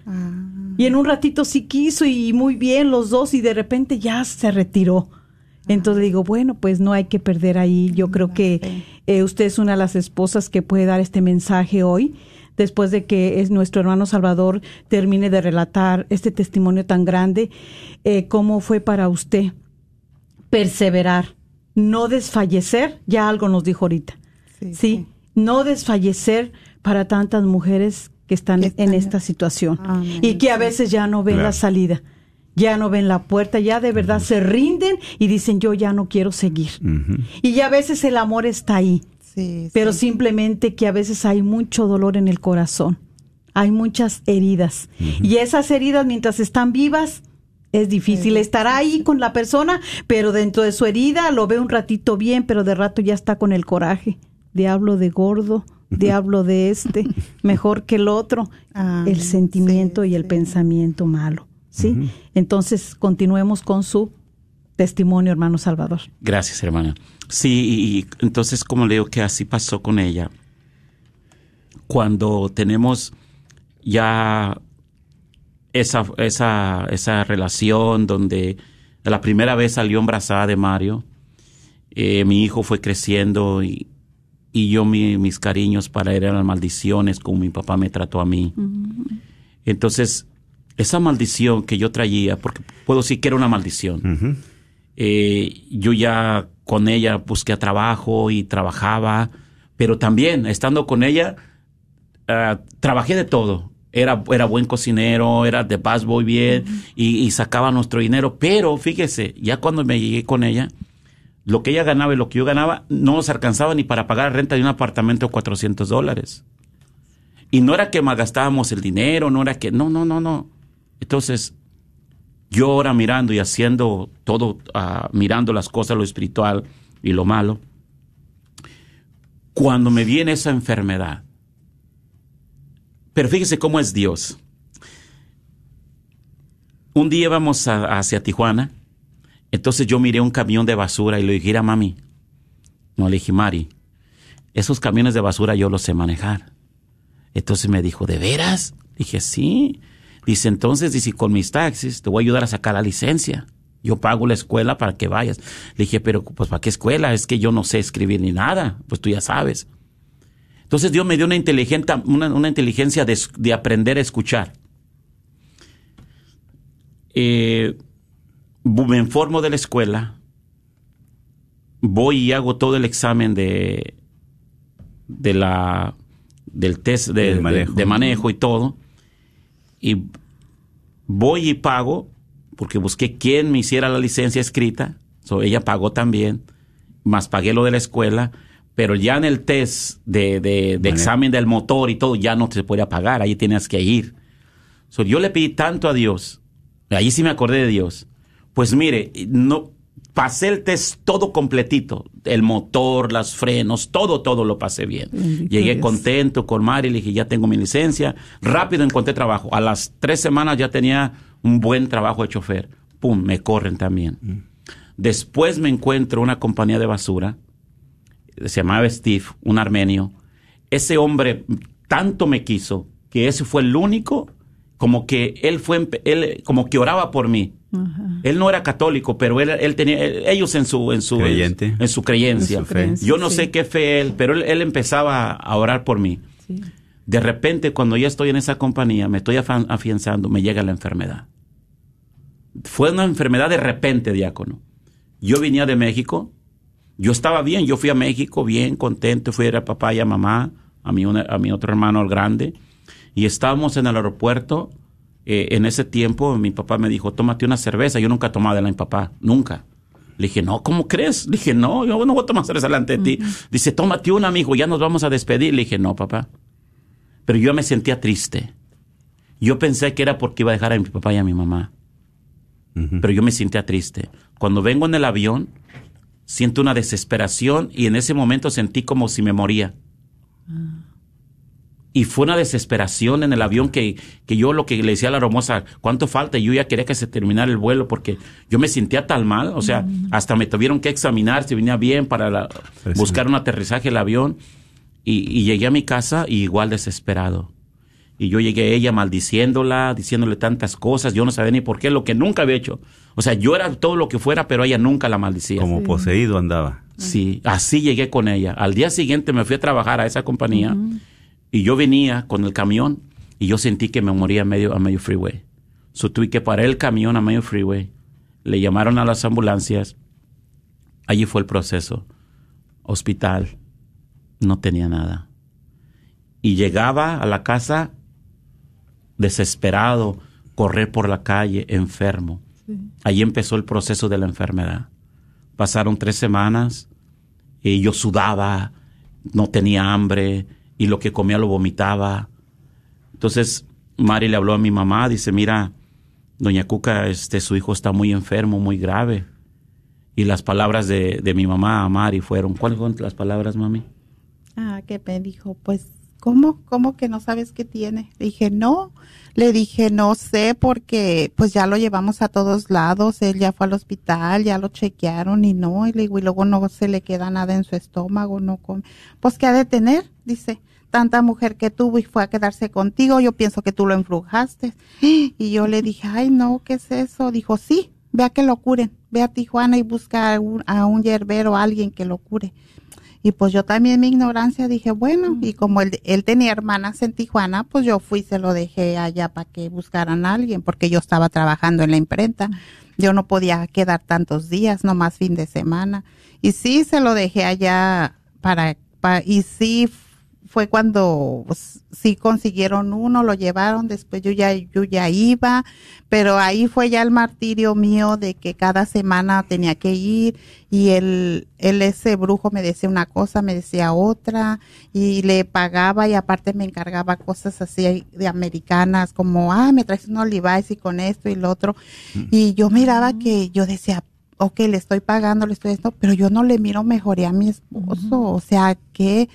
Y en un ratito sí quiso y muy bien los dos y de repente ya se retiró. Entonces le digo, bueno, pues no hay que perder ahí. Yo creo que eh, usted es una de las esposas que puede dar este mensaje hoy, después de que es nuestro hermano Salvador termine de relatar este testimonio tan grande, eh, cómo fue para usted perseverar, no desfallecer, ya algo nos dijo ahorita, Sí, sí, sí. no desfallecer para tantas mujeres que están, Que están en esta situación Amén, y que a veces ya no ven Claro. la salida, ya no ven la puerta, ya de verdad se rinden y dicen yo ya no quiero seguir. Y ya a veces el amor está ahí, Sí, pero sí. simplemente que a veces hay mucho dolor en el corazón, hay muchas heridas y esas heridas mientras están vivas es difícil estar ahí con la persona, pero dentro de su herida lo ve un ratito bien, pero de rato ya está con el coraje. Diablo de gordo, diablo de este, mejor que el otro, Ah, el sentimiento sí, y el sí. pensamiento malo. ¿Sí? Entonces, continuemos con su testimonio, hermano Salvador. Gracias, hermana. Sí, y, y entonces como leo que así pasó con ella, cuando tenemos ya esa, esa, esa relación donde la primera vez salió embarazada de Mario, eh, mi hijo fue creciendo y, y yo mi- mis cariños para él eran maldiciones como mi papá me trató a mí. Entonces, esa maldición que yo traía, porque puedo decir que era una maldición, eh, yo ya con ella busqué trabajo y trabajaba, pero también estando con ella, ah, trabajé de todo. Era, era buen cocinero, era de busboy bien y, sacaba nuestro dinero, pero fíjese, ya cuando me llegué con ella, lo que ella ganaba y lo que yo ganaba no nos alcanzaba ni para pagar la renta de un apartamento de 400 dólares. Y no era que malgastábamos el dinero, no era que, no, no, no, no. Entonces, yo ahora mirando y haciendo todo, ah, mirando las cosas, lo espiritual y lo malo, cuando me viene esa enfermedad, pero fíjese cómo es Dios. Un día íbamos a- hacia Tijuana, entonces yo miré un camión de basura y le dije, "Mira, mami, no le dije, Mari, esos camiones de basura yo los sé manejar. Entonces me dijo, ¿de veras? Dije, sí. Dice, entonces, dice, con mis taxis te voy a ayudar a sacar la licencia. Yo pago la escuela para que vayas. Le dije, pero pues ¿para qué escuela? Es que yo no sé escribir ni nada. Pues tú ya sabes. Entonces Dios me dio una, inteligente, una, una inteligencia de, de aprender a escuchar. Eh, me informo de la escuela, voy y hago todo el examen de, de la, del test de, manejo. de manejo y todo. Y voy y pago, porque busqué quién me hiciera la licencia escrita. So, ella pagó también, más pagué lo de la escuela. Pero ya en el test de, de- de examen del motor y todo, ya no se podía pagar, ahí tienes que ir. So, yo le pedí tanto a Dios, ahí sí me acordé de Dios. Pues mire, no pasé el test todo completito, el motor, los frenos, todo, todo lo pasé bien. Bendito Llegué Dios. contento con Mari, le dije, ya tengo mi licencia. Rápido encontré trabajo. A las tres semanas ya tenía un buen trabajo de chofer. Pum, me corren también. Después me encuentro una compañía de basura, se llamaba Steve, un armenio. Ese hombre tanto me quiso que ese fue el único, como que él fue, él como que oraba por mí. Él no era católico, pero él, él tenía, él- ellos en su, en su, Creyente. en su creencia. En su creencia, Yo no sí. sé qué fe él, pero él, él empezaba a orar por mí. Sí. De repente, cuando ya estoy en esa compañía, me estoy afianzando, me llega la enfermedad. Fue una enfermedad de repente, diácono. Yo venía de México, yo estaba bien, yo fui a México bien, contento, fui a ver a papá y a mamá, a mi, una- a mi otro hermano, el grande, y estábamos en el aeropuerto. eh, en ese tiempo, mi papá me dijo, tómate una cerveza. Yo nunca tomaba de la de mi papá, nunca. Le dije, no, ¿cómo crees? Le dije, no, yo no voy a tomar cerveza delante de ti. Dice, tómate una, amigo, ya nos vamos a despedir. Le dije, no, papá. Pero yo me sentía triste. Yo pensé que era porque iba a dejar a mi papá y a mi mamá. Pero yo me sentía triste. Cuando vengo en el avión, siento una desesperación y en ese momento sentí como si me moría. Y fue una desesperación en el avión que, que yo lo que le decía a la hermosa, ¿cuánto falta? Y yo ya quería que se terminara el vuelo porque yo me sentía tan mal, o sea, hasta me tuvieron que examinar si venía bien para la- buscar un aterrizaje el avión. Y, y llegué a mi casa y igual desesperado. Y yo llegué a ella maldiciéndola, diciéndole tantas cosas, yo no sabía ni por qué, lo que nunca había hecho. O sea, yo era todo lo que fuera, pero ella nunca la maldecía. Como poseído andaba. Sí, así llegué con ella. Al día siguiente me fui a trabajar a esa compañía y yo venía con el camión y yo sentí que me moría a medio, a medio freeway. So, tuve que parar el camión a medio freeway. Le llamaron a las ambulancias. Allí fue el proceso. Hospital. No tenía nada. Y llegaba a la casa desesperado, correr por la calle, enfermo. Allí empezó el proceso de la enfermedad. Pasaron tres semanas y yo sudaba, no tenía hambre y lo que comía lo vomitaba. Entonces Mari le habló a mi mamá, dice, mira, doña Cuca, este, su hijo está muy enfermo, muy grave. Y las palabras de, de mi mamá a Mari fueron, ¿cuáles fueron las palabras, mami? Ah, que me dijo, pues, ¿cómo? ¿Cómo que no sabes qué tiene? Le dije, no. Le dije, no sé, porque pues ya lo llevamos a todos lados. Él ya fue al hospital, ya lo chequearon y no. Y, le digo, y luego no se le queda nada en su estómago, no come. Pues, ¿qué ha de tener? Dice, tanta mujer que tuvo y fue a quedarse contigo. Yo pienso que tú lo embrujaste. Y yo le dije, ay, no, ¿qué es eso? Dijo, sí, ve a que lo curen. Ve a Tijuana y busca a un, a un yerbero, a alguien que lo cure. Y pues yo también mi ignorancia dije, bueno, y como él, él tenía hermanas en Tijuana, pues yo fui y se lo dejé allá para que buscaran a alguien, porque yo estaba trabajando en la imprenta. Yo no podía quedar tantos días, nomás fin de semana. Y sí, se lo dejé allá para, para y sí fue cuando pues, sí consiguieron uno, lo llevaron, después yo ya, yo ya iba, pero ahí fue ya el martirio mío de que cada semana tenía que ir y él, él ese brujo me decía una cosa, me decía otra y le pagaba y aparte me encargaba cosas así de americanas como, ah, me traes unos Levi's y con esto y lo otro. Y yo miraba que yo decía, ok, le estoy pagando, le estoy esto, pero yo no le miro mejoría a mi esposo, o sea que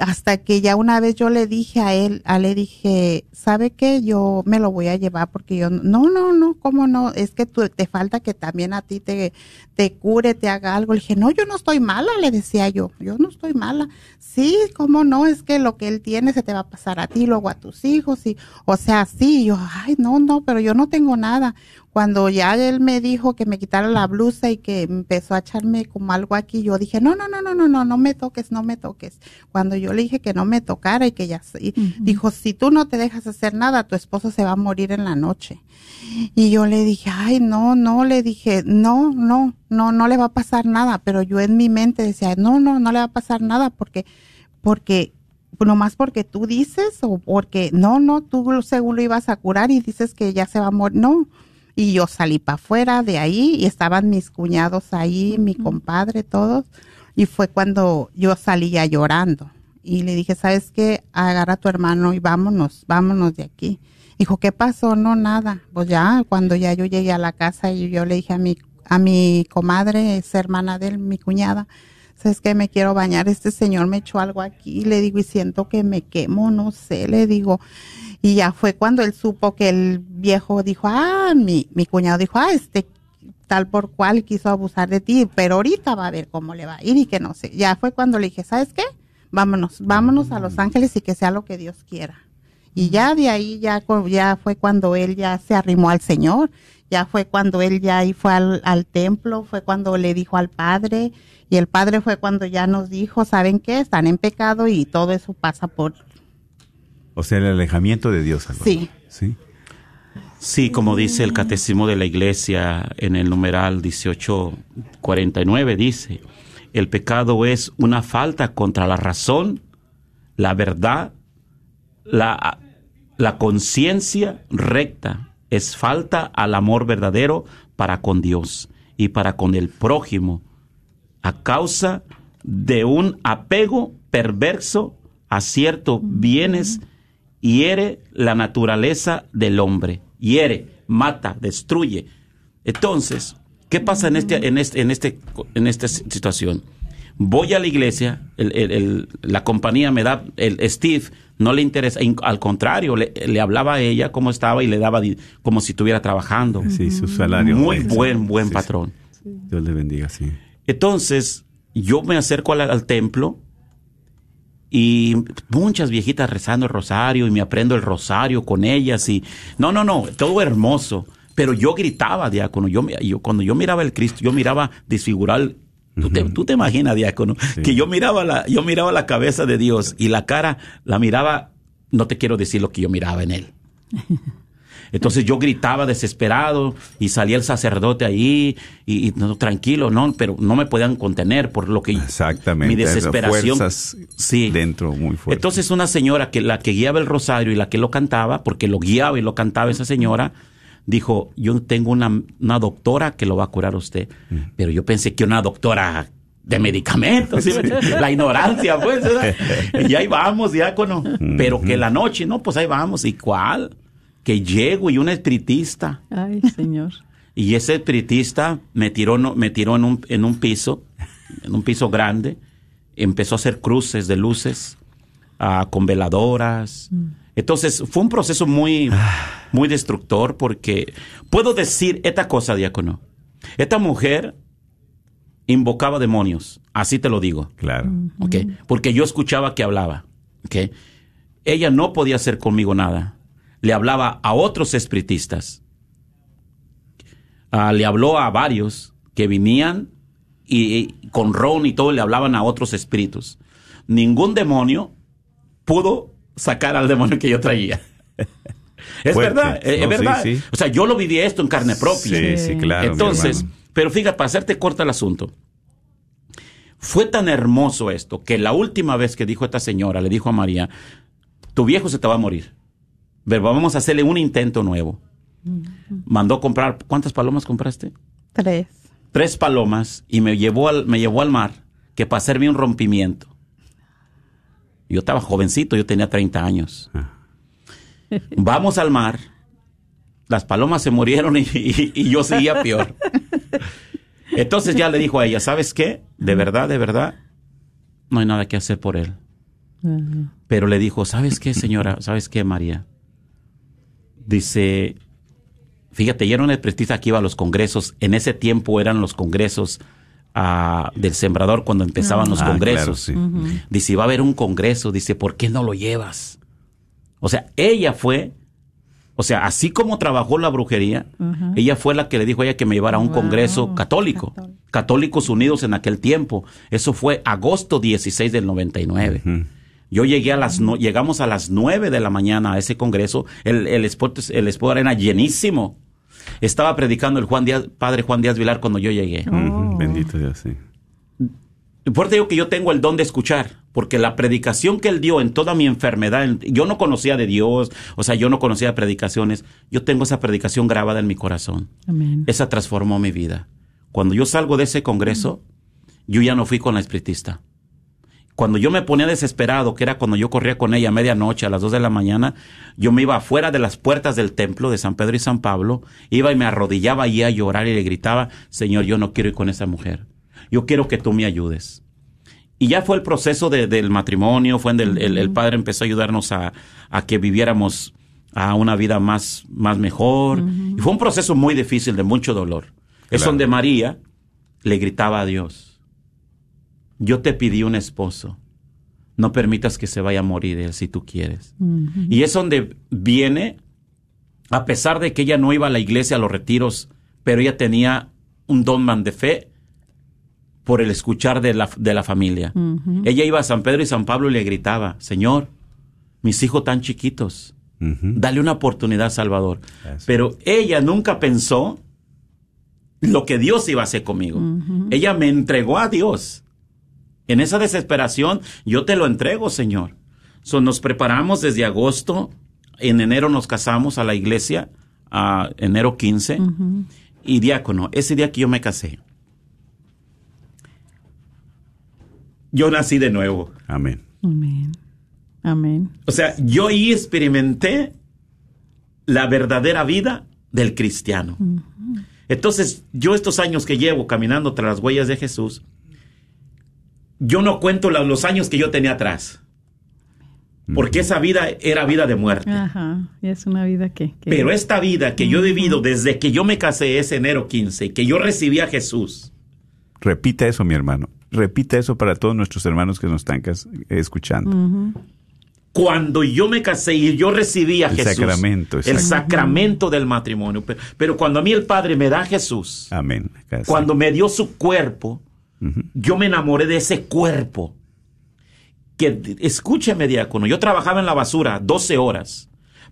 hasta que ya una vez yo le dije a él, a le dije, ¿sabe qué? Yo me lo voy a llevar porque yo, no, no, no, ¿cómo no? Es que tú, te falta que también a ti te, te cure, te haga algo. Le dije, no, yo no estoy mala, le decía yo, yo no estoy mala. Sí, ¿cómo no? Es que lo que él tiene se te va a pasar a ti, luego a tus hijos, y, o sea, sí, yo, ay, no, no, pero yo no tengo nada cuando ya él me dijo que me quitara la blusa y que empezó a echarme como algo aquí, yo dije, no, no, no, no, no, no, no me toques, no me toques. Cuando yo le dije que no me tocara y que ya, y dijo, si tú no te dejas hacer nada, tu esposo se va a morir en la noche. Y yo le dije, ay, no, no, le dije, no, no, no, no le va a pasar nada, pero yo en mi mente decía, no, no, no le va a pasar nada porque, porque nomás porque tú dices o porque no, no, tú según lo ibas a curar y dices que ya se va a morir. No, y yo salí para afuera de ahí y estaban mis cuñados ahí, mi compadre, todos. Y fue cuando yo salía llorando. Y le dije, ¿sabes qué? Agarra a tu hermano y vámonos, vámonos de aquí. Dijo, ¿qué pasó? No, nada. Pues ya, cuando ya yo llegué a la casa y yo le dije a mi, a mi comadre, es hermana de él, mi cuñada, ¿sabes qué? Me quiero bañar. Este señor me echó algo aquí. Le digo, y siento que me quemo, no sé. Le digo, y ya fue cuando él supo que el viejo dijo, ah, mi, mi cuñado dijo, ah, este tal por cual quiso abusar de ti, pero ahorita va a ver cómo le va a ir y que no sé. Ya fue cuando le dije, ¿sabes qué? Vámonos, vámonos a Los Ángeles y que sea lo que Dios quiera. Y ya de ahí ya, ya fue cuando él ya se arrimó al Señor, ya fue cuando él ya ahí fue al, al templo, fue cuando le dijo al Padre, y el Padre fue cuando ya nos dijo, ¿saben qué? Están en pecado y todo eso pasa por o sea, el alejamiento de Dios. Sí. Sí. Sí, como dice el Catecismo de la Iglesia en el numeral 1849, dice, el pecado es una falta contra la razón, la verdad, la, la conciencia recta, es falta al amor verdadero para con Dios y para con el prójimo, a causa de un apego perverso a ciertos bienes hiere la naturaleza del hombre, hiere, mata, destruye. Entonces, ¿qué pasa en este, en este, en este, en esta situación? Voy a la iglesia, la compañía me da, el Steve no le interesa, al contrario, le, hablaba a ella cómo estaba y le daba como si estuviera trabajando. Sí, su salario. Muy buen, buen patrón. Dios le bendiga, sí. Entonces, yo me acerco al templo y muchas viejitas rezando el rosario y me aprendo el rosario con ellas y no, no, no, todo hermoso. Pero yo gritaba, diácono, yo, yo cuando yo miraba el Cristo, yo miraba disfigurar Tú te, tú te, imaginas, diácono, que yo miraba la, yo miraba la cabeza de Dios y la cara la miraba, no te quiero decir lo que yo miraba en él. Entonces yo gritaba desesperado y salía el sacerdote ahí y, no, tranquilo, no, pero no me podían contener por lo que Exactamente, mi desesperación sí. dentro muy fuerte. Entonces una señora que la que guiaba el rosario y la que lo cantaba, porque lo guiaba y lo cantaba esa señora, dijo, yo tengo una, una doctora que lo va a curar a usted. Mm. Pero yo pensé que una doctora de medicamentos, la ignorancia, pues. Y ahí vamos, diácono. Pero que la noche, no, pues ahí vamos. ¿Y cuál? Que llego y un espiritista. Ay, Señor. Y ese espiritista me tiró, me tiró en, un, en un piso, en un piso grande, empezó a hacer cruces de luces uh, con veladoras. Mm. Entonces fue un proceso muy, ah. muy destructor porque puedo decir esta cosa, diácono. Esta mujer invocaba demonios, así te lo digo. Claro. Okay. Porque yo escuchaba que hablaba. Okay. Ella no podía hacer conmigo nada le hablaba a otros espiritistas. Ah, le habló a varios que venían y, con Ron y todo le hablaban a otros espíritus. Ningún demonio pudo sacar al demonio que yo traía. es verdad, es verdad. O sea, yo lo viví esto en carne propia. Sí, sí, claro. Entonces, pero fíjate, para hacerte corta el asunto, Fue tan hermoso esto que la última vez que dijo esta señora, le dijo a María, tu viejo se te va a morir. Pero vamos a hacerle un intento nuevo. Mandó comprar, ¿cuántas palomas compraste? Tres. Tres palomas y me llevó al, me llevó al mar que para hacerme un rompimiento. Yo estaba jovencito, yo tenía 30 años. Vamos al mar. Las palomas se murieron y, y- y yo seguía peor. Entonces ya le dijo a ella, ¿sabes qué? De verdad, de verdad, no hay nada que hacer por él. Pero le dijo, ¿sabes qué, señora? ¿Sabes qué, María? Dice, fíjate, ya era una espiritista que iba a los congresos. En ese tiempo eran los congresos ah, del sembrador cuando empezaban los Ah, congresos. claro, sí. Dice, va a haber un congreso. Dice, ¿por qué no lo llevas? O sea, ella fue, o sea, así como trabajó la brujería, ella fue la que le dijo a ella que me llevara a un congreso católico, Católico. Católicos Unidos en aquel tiempo. Eso fue agosto 16 del 99. Yo llegué a las no- llegamos a las 9 de la mañana a ese congreso. El, el spot, el spot era llenísimo. Estaba predicando el Juan Díaz, padre Juan Díaz Vilar cuando yo llegué. Ujú, Bendito Dios, sí. Por eso digo que yo tengo el don de escuchar, porque la predicación que él dio en toda mi enfermedad, en- yo no conocía de Dios, o sea, yo no conocía predicaciones, yo tengo esa predicación grabada en mi corazón. Amén. Esa transformó mi vida. Cuando yo salgo de ese congreso, yo ya no fui con la espiritista. Cuando yo me ponía desesperado, que era cuando yo corría con ella a medianoche, a las 2 de la mañana, yo me iba afuera de las puertas del templo de San Pedro y San Pablo, iba y me arrodillaba ahí a llorar y le gritaba, Señor, yo no quiero ir con esa mujer. Yo quiero que tú me ayudes. Y ya fue el proceso de- del matrimonio, fue en el, el- el padre empezó a ayudarnos a, a que viviéramos a una vida más, más mejor. Y fue un proceso muy difícil, de mucho dolor. Es donde María le gritaba a Dios, yo te pedí un esposo, no permitas que se vaya a morir él si tú quieres. Y es donde viene, a pesar de que ella no iba a la iglesia, a los retiros, pero ella tenía un don man de fe por el escuchar de la, de la familia. Ella iba a San Pedro y San Pablo y le gritaba, Señor, mis hijos tan chiquitos, dale una oportunidad, Salvador. Pero ella nunca pensó lo que Dios iba a hacer conmigo. Ella me entregó a Dios. En esa desesperación, yo te lo entrego, Señor. So, nos preparamos desde agosto. En enero nos casamos a la iglesia, a enero 15. Y diácono, ese día que yo me casé, yo nací de nuevo. Amén. Amén. Amén. O sea, yo ahí experimenté la verdadera vida del cristiano. Entonces, yo estos años que llevo caminando tras las huellas de Jesús, yo no cuento los años que yo tenía atrás. Porque esa vida era vida de muerte. Ajá. Y es una vida que. que- Pero esta vida que yo he vivido desde que yo me casé ese enero 15, que yo recibí a Jesús, Repita eso, mi hermano. Repita eso para todos nuestros hermanos que nos están escuchando. cuando yo me casé y yo recibí a El Jesús, sacramento, el sacramento del matrimonio, pero, pero cuando a mí el Padre me da a Jesús, Amén. Casi. cuando me dio su cuerpo, Yo me enamoré de ese cuerpo. Que, escúcheme, diácono, yo trabajaba en la basura 12 horas,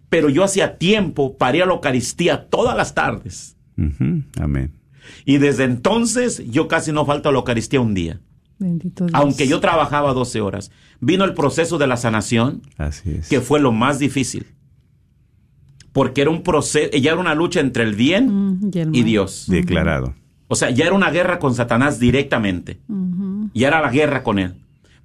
pero yo hacía tiempo para ir a la Eucaristía todas las tardes. Amén. Y desde entonces yo casi no falto a la Eucaristía un día, Bendito Dios. aunque yo trabajaba 12 horas. Vino el proceso de la sanación, Así es. que fue lo más difícil. Porque era un proceso, ya era una lucha entre el bien Mm, y el y mal. Dios. Declarado. O sea, ya era una guerra con Satanás directamente. Ya era la guerra con él.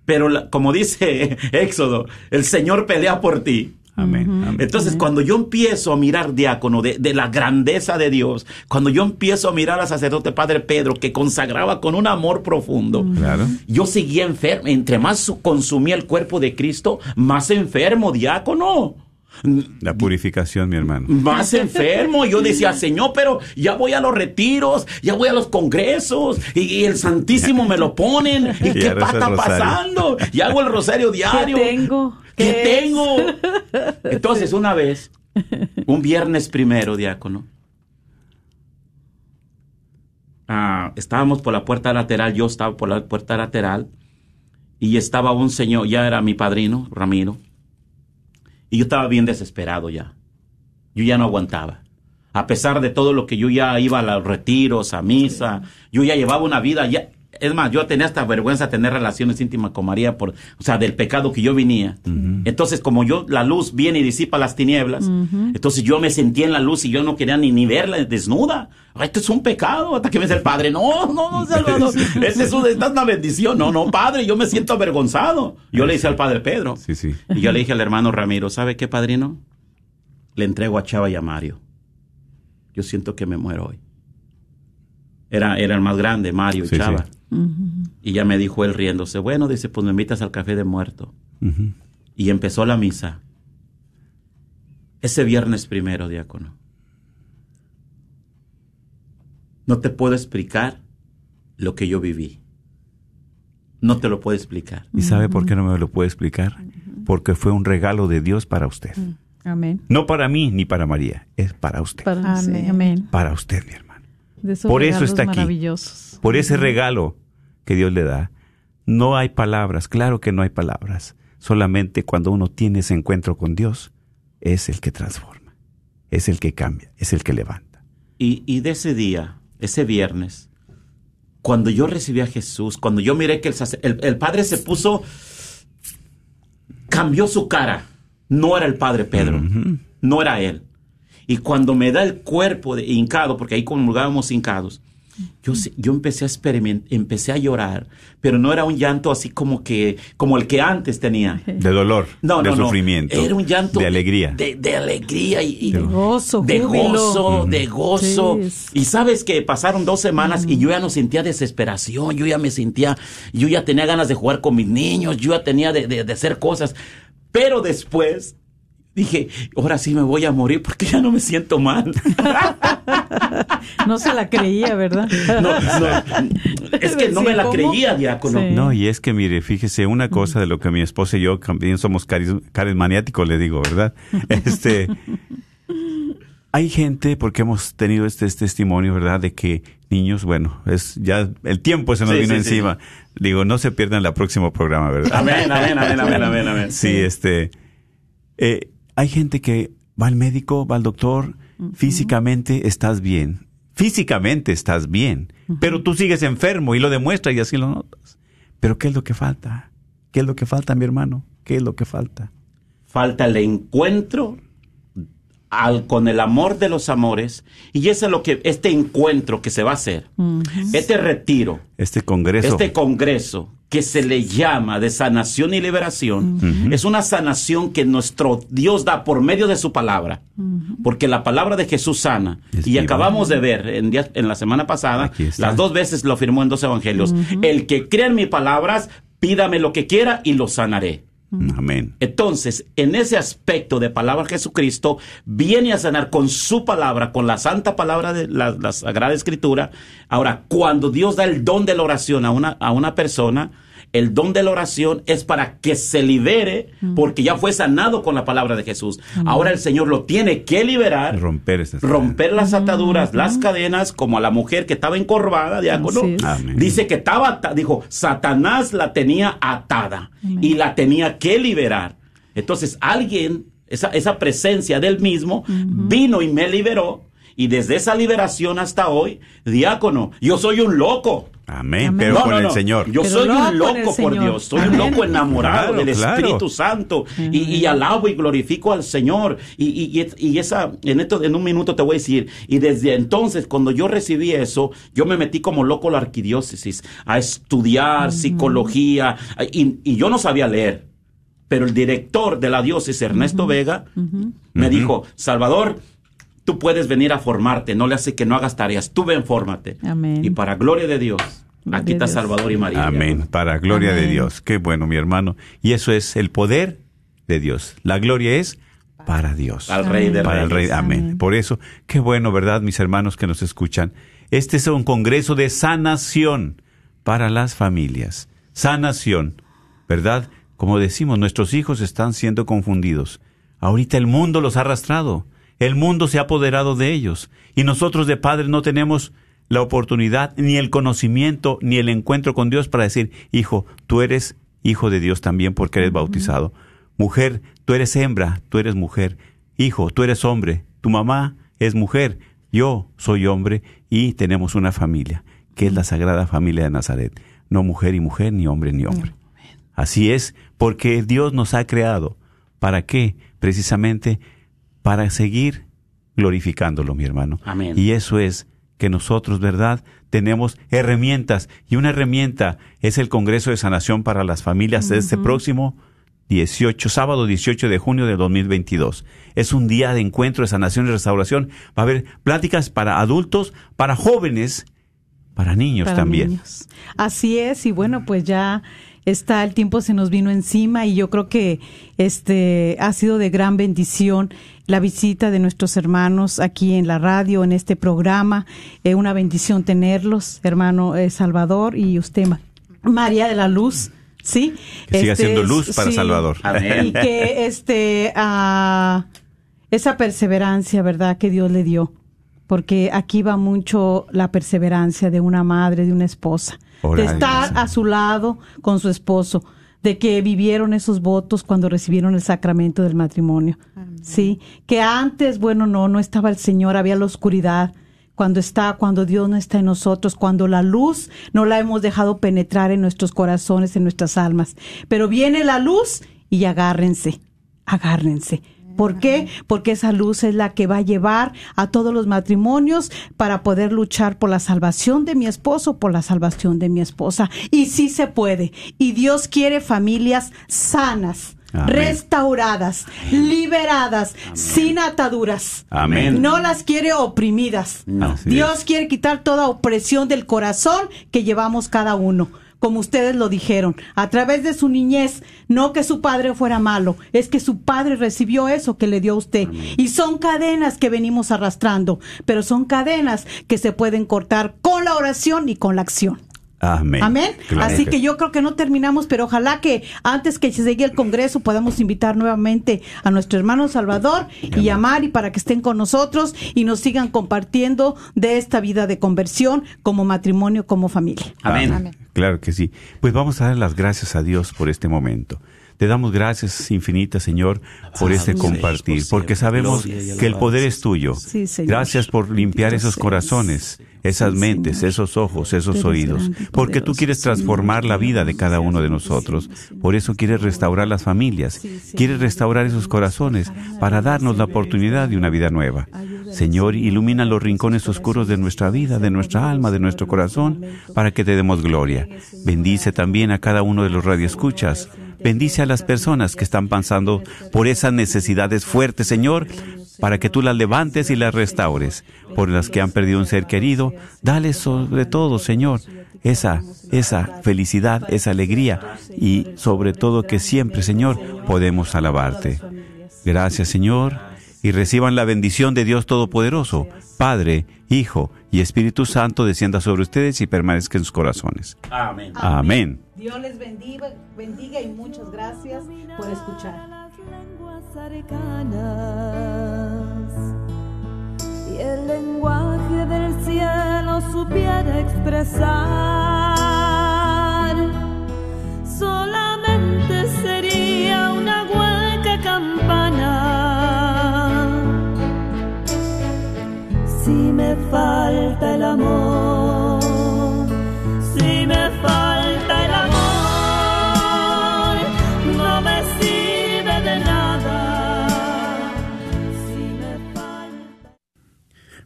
Pero la- como dice Éxodo, el Señor pelea por ti. Amén. Entonces, cuando yo empiezo a mirar, diácono, de, de la grandeza de Dios, cuando yo empiezo a mirar al sacerdote Padre Pedro, que consagraba con un amor profundo, yo seguía enfermo. Entre más su- consumía el cuerpo de Cristo, más enfermo, diácono. La purificación, mi hermano. Más enfermo. Yo decía, Señor, pero ya voy a los retiros, ya voy a los congresos, y, y el Santísimo me lo ponen. ¿Y qué está pasando? Y hago el rosario diario. ¿Qué tengo? ¿Qué ¿Qué tengo? Entonces, una vez, un viernes primero, diácono, ah, estábamos por la puerta lateral, yo estaba por la puerta lateral, y estaba un señor, ya era mi padrino, Ramiro, y yo estaba bien desesperado ya. Yo ya no aguantaba. A pesar de todo lo que yo ya iba a los retiros, a misa, yo ya llevaba una vida, ya, Es más, yo tenía hasta vergüenza de tener relaciones íntimas con María, por, o sea, del pecado que yo venía. Entonces, como yo, la luz viene y disipa las tinieblas, entonces yo me sentía en la luz y yo no quería ni, ni verla desnuda. Esto es un pecado, hasta que me dice el padre, no, no, no, Salvador, es un- esta es una bendición. No, no, padre, yo me siento avergonzado. Yo le dije al padre Pedro. Sí, sí. Y yo le dije al hermano Ramiro, ¿sabe qué, padrino? Le entrego a Chava y a Mario. Yo siento que me muero hoy. Era, era el más grande, Mario y Sí, Chava. Y ya me dijo él riéndose, bueno, dice, pues me invitas al café de muerto. Y empezó la misa. Ese viernes primero, diácono. No te puedo explicar lo que yo viví. No te lo puedo explicar. ¿Y sabe por qué no me lo puede explicar? Porque fue un regalo de Dios para usted. Amén. No para mí ni para María, es para usted. Para, Amén. Para usted, mi hermano. De esos Por eso está aquí. maravillosos. Por ese regalo que Dios le da. No hay palabras, claro que no hay palabras. Solamente cuando uno tiene ese encuentro con Dios, es el que transforma, es el que cambia, es el que levanta. Y, y de ese día, ese viernes, cuando yo recibí a Jesús, cuando yo miré que el, el Padre se puso, cambió su cara. No era el Padre Pedro, no era él. Y cuando me da el cuerpo de hincado, porque ahí comulgábamos hincados, yo, yo empecé a experimentar, empecé a llorar, pero no era un llanto así como que, como el que antes tenía. De dolor, No, de no, no. sufrimiento, Era un llanto de alegría. De, de alegría y, y- De gozo, de júbilo. gozo, de gozo. Y sabes que pasaron dos semanas y yo ya no sentía desesperación, yo ya me sentía, yo ya tenía ganas de jugar con mis niños, yo ya tenía de, de- de hacer cosas. Pero después dije, ahora sí me voy a morir porque ya no me siento mal. No se la creía, ¿verdad? No, no, es que no me la creía, diácono. Sí. No, y es que mire, fíjese, una cosa de lo que mi esposa y yo también somos caris- carismaniáticos, le digo, ¿verdad? Este, hay gente, porque hemos tenido este, este testimonio, ¿verdad? De que niños, bueno, es ya el tiempo se nos Sí, vino sí, sí. encima. Digo, no se pierdan el próximo programa, ¿verdad? Amén, amén, amén, amén, amén, amén. Sí, este, eh, hay gente que va al médico, va al doctor, físicamente estás bien, físicamente estás bien, pero tú sigues enfermo y lo demuestras y así lo notas. Pero ¿qué es lo que falta? ¿Qué es lo que falta, mi hermano? ¿Qué es lo que falta? falta el encuentro al, con el amor de los amores y eso es lo que este encuentro que se va a hacer este retiro Este congreso. este congreso que se le llama de sanación y liberación es una sanación que nuestro Dios da por medio de su palabra. Porque la palabra de Jesús sana. Es y acabamos de ver en, en la semana pasada las dos veces lo firmó en dos evangelios. El que crea en mis palabras pídame lo que quiera y lo sanaré Amén. entonces, en ese aspecto de palabra Jesucristo, viene a sanar con su palabra, con la santa palabra de la, la Sagrada Escritura. Ahora, cuando Dios da el don de la oración a una, a una persona, el don de la oración es para que se libere, porque ya fue sanado con la palabra de Jesús. Ahora el Señor lo tiene que liberar, Romper las ataduras, las cadenas, como a la mujer que estaba encorvada, diácono. Dice que estaba, dijo, Satanás la tenía atada y la tenía que liberar. Entonces alguien, esa, esa presencia del mismo, vino y me liberó. Y desde esa liberación hasta hoy, diácono, yo soy un loco. Amén. Amén. Pero No, con no, el no. Señor. Yo Pero soy loco un loco por. Dios. Soy un loco enamorado Claro, del claro. Espíritu Santo. Y, y alabo y glorifico al Señor. Y, y, esa, en esto, en un minuto te voy a decir. Y desde entonces, cuando yo recibí eso, yo me metí como loco a la arquidiócesis a estudiar psicología. Y, y yo no sabía leer. Pero el director de la diócesis, Ernesto Vega, me dijo, Salvador, tú puedes venir a formarte, no le hace que no hagas tareas, tú ven, fórmate. Amén. Y para gloria de Dios, Gloria aquí a está Dios. Salvador y María. Amén. Para gloria de. Dios. Qué bueno, mi hermano. Y eso es el poder de Dios. La gloria es para Dios. Al Rey de para el Rey. Amén. Amén. Por eso, qué bueno, ¿verdad, mis hermanos que nos escuchan? Este es un congreso de sanación para las familias. Sanación, ¿verdad? Como decimos, nuestros hijos están siendo confundidos. Ahorita el mundo los ha arrastrado. El mundo se ha apoderado de ellos. Y nosotros de padres no tenemos la oportunidad, ni el conocimiento, ni el encuentro con Dios para decir, hijo, tú eres hijo de Dios también porque eres bautizado. Mujer, tú eres hembra, tú eres mujer. Hijo, tú eres hombre, tu mamá es mujer yo soy hombre y tenemos una familia, que es la Sagrada Familia de Nazaret, no mujer y mujer, ni hombre ni hombre. Así es, porque Dios nos ha creado. ¿Para qué? Precisamente para seguir glorificándolo, mi hermano. Amén. Y eso es que nosotros, ¿verdad? Tenemos herramientas y una herramienta es el Congreso de Sanación para las Familias de este próximo 18, sábado 18 de junio de 2022. Es un día de encuentro de sanación y restauración. Va a haber pláticas para adultos, para jóvenes, para niños para también. niños. Así es, y bueno, pues ya está, el tiempo se nos vino encima y yo creo que este ha sido de gran bendición la visita de nuestros hermanos aquí en la radio, en este programa. Eh, una bendición tenerlos, hermano eh, Salvador y usted, Ma- María de la Luz. Sí, Que siga Este, siendo luz para sí. Salvador. Amén. Y que este ah, esa perseverancia, ¿verdad?, que Dios le dio. Porque aquí va mucho la perseverancia de una madre, de una esposa. De a estar Dios. a su lado con su esposo. De que vivieron esos votos cuando recibieron el sacramento del matrimonio. Sí. Que antes, bueno, no, no estaba el Señor, había la oscuridad. Cuando está, cuando Dios no está en nosotros, cuando la luz no la hemos dejado penetrar en nuestros corazones, en nuestras almas. Pero viene la luz y agárrense, agárrense. ¿Por qué? Porque esa luz es la que va a llevar a todos los matrimonios para poder luchar por la salvación de mi esposo, por la salvación de mi esposa. Y sí se puede. Y Dios quiere familias sanas, Amén. restauradas, liberadas, sin ataduras. Amén. No las quiere oprimidas. No. Dios es. quiere quitar toda opresión del corazón que llevamos cada uno. Como ustedes lo dijeron, a través de su niñez, no que su padre fuera malo, es que su padre recibió eso que le dio a usted. Y son cadenas que venimos arrastrando, pero son cadenas que se pueden cortar con la oración y con la acción. Amén. Amén. Claro Así que yo creo que no terminamos, pero ojalá que antes que se llegue el Congreso podamos invitar nuevamente a nuestro hermano Salvador y a Mari para que estén con nosotros y nos sigan compartiendo de esta vida de conversión como matrimonio, como familia. Amén. Claro que sí. Pues vamos a dar las gracias a Dios por este momento. Te damos gracias infinitas, Señor, por este compartir, por porque sabemos que el poder es tuyo. Gracias por limpiar esos corazones, esas mentes, esos ojos, esos oídos, porque tú quieres transformar la vida de cada uno de nosotros. Por eso quieres restaurar las familias, quieres restaurar esos corazones para darnos la oportunidad de una vida nueva. Señor, ilumina los rincones oscuros de nuestra vida, de nuestra alma, de nuestro corazón, para que te demos gloria. Bendice también a cada uno de los radioescuchas. Bendice a las personas que están pasando por esas necesidades fuertes, Señor, para que tú las levantes y las restaures. Por las que han perdido un ser querido, dale sobre todo, Señor, esa, esa felicidad, esa alegría y sobre todo que siempre, Señor, podemos alabarte. Gracias, Señor, y reciban la bendición de Dios Todopoderoso, Padre, Hijo y Espíritu Santo, descienda sobre ustedes y permanezca en sus corazones. Amén. Amén. Dios les bendiga, bendiga y muchas gracias por escuchar. las lenguas arcanas y el lenguaje del cielo supiera expresar solamente sería una hueca campana si me falta el amor si me falta el amor, no me sirve de nada. Si me falta.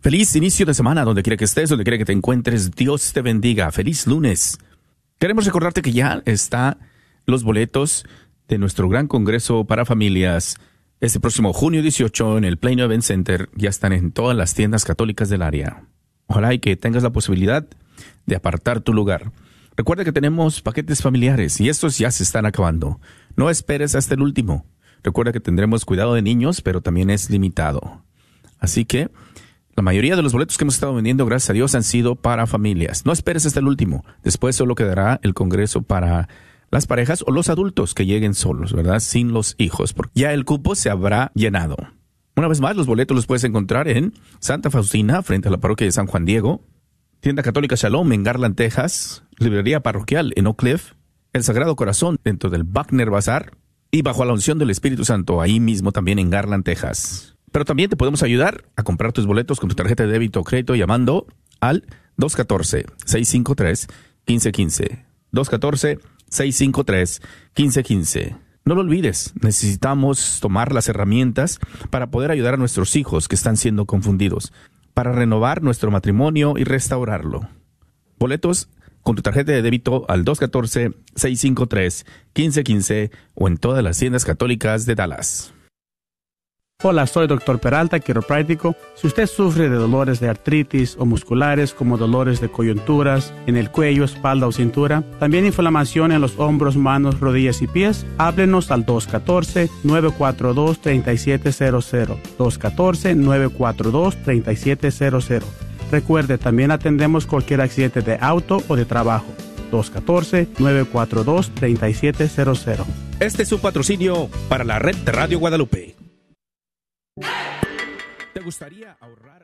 Feliz inicio de semana, donde quiera que estés, donde quiera que te encuentres. Dios te bendiga. Feliz lunes. Queremos recordarte que ya está los boletos de nuestro gran congreso para familias. Este próximo junio 18 en el Plano Event Center ya están en todas las tiendas católicas del área. Ojalá y que tengas la posibilidad de apartar tu lugar. Recuerda que tenemos paquetes familiares y estos ya se están acabando. No esperes hasta el último. Recuerda que tendremos cuidado de niños, pero también es limitado. Así que la mayoría de los boletos que hemos estado vendiendo, gracias a Dios, han sido para familias. No esperes hasta el último. Después solo quedará el congreso para las parejas o los adultos que lleguen solos, ¿verdad? Sin los hijos, porque ya el cupo se habrá llenado. Una vez más, los boletos los puedes encontrar en Santa Faustina, frente a la parroquia de San Juan Diego, Tienda Católica Shalom en Garland, Texas, Librería Parroquial en Oak Cliff, El Sagrado Corazón dentro del Buckner Bazar y bajo la unción del Espíritu Santo ahí mismo también en Garland, Texas. Pero también te podemos ayudar a comprar tus boletos con tu tarjeta de débito o crédito llamando al 214-653-1515. 214-653-1515. No lo olvides, necesitamos tomar las herramientas para poder ayudar a nuestros hijos que están siendo confundidos, para renovar nuestro matrimonio y restaurarlo. Boletos con tu tarjeta de débito al 214-653-1515 o en todas las tiendas católicas de Dallas. Hola, soy Dr. Peralta, quiropráctico. Si usted sufre de dolores de artritis o musculares como dolores de coyunturas en el cuello, espalda o cintura, también inflamación en los hombros, manos, rodillas y pies, háblenos al 214-942-3700. 214-942-3700. Recuerde, también atendemos cualquier accidente de auto o de trabajo. 214-942-3700. Este es su patrocinio para la red de Radio Guadalupe. ¿Te gustaría ahorrar?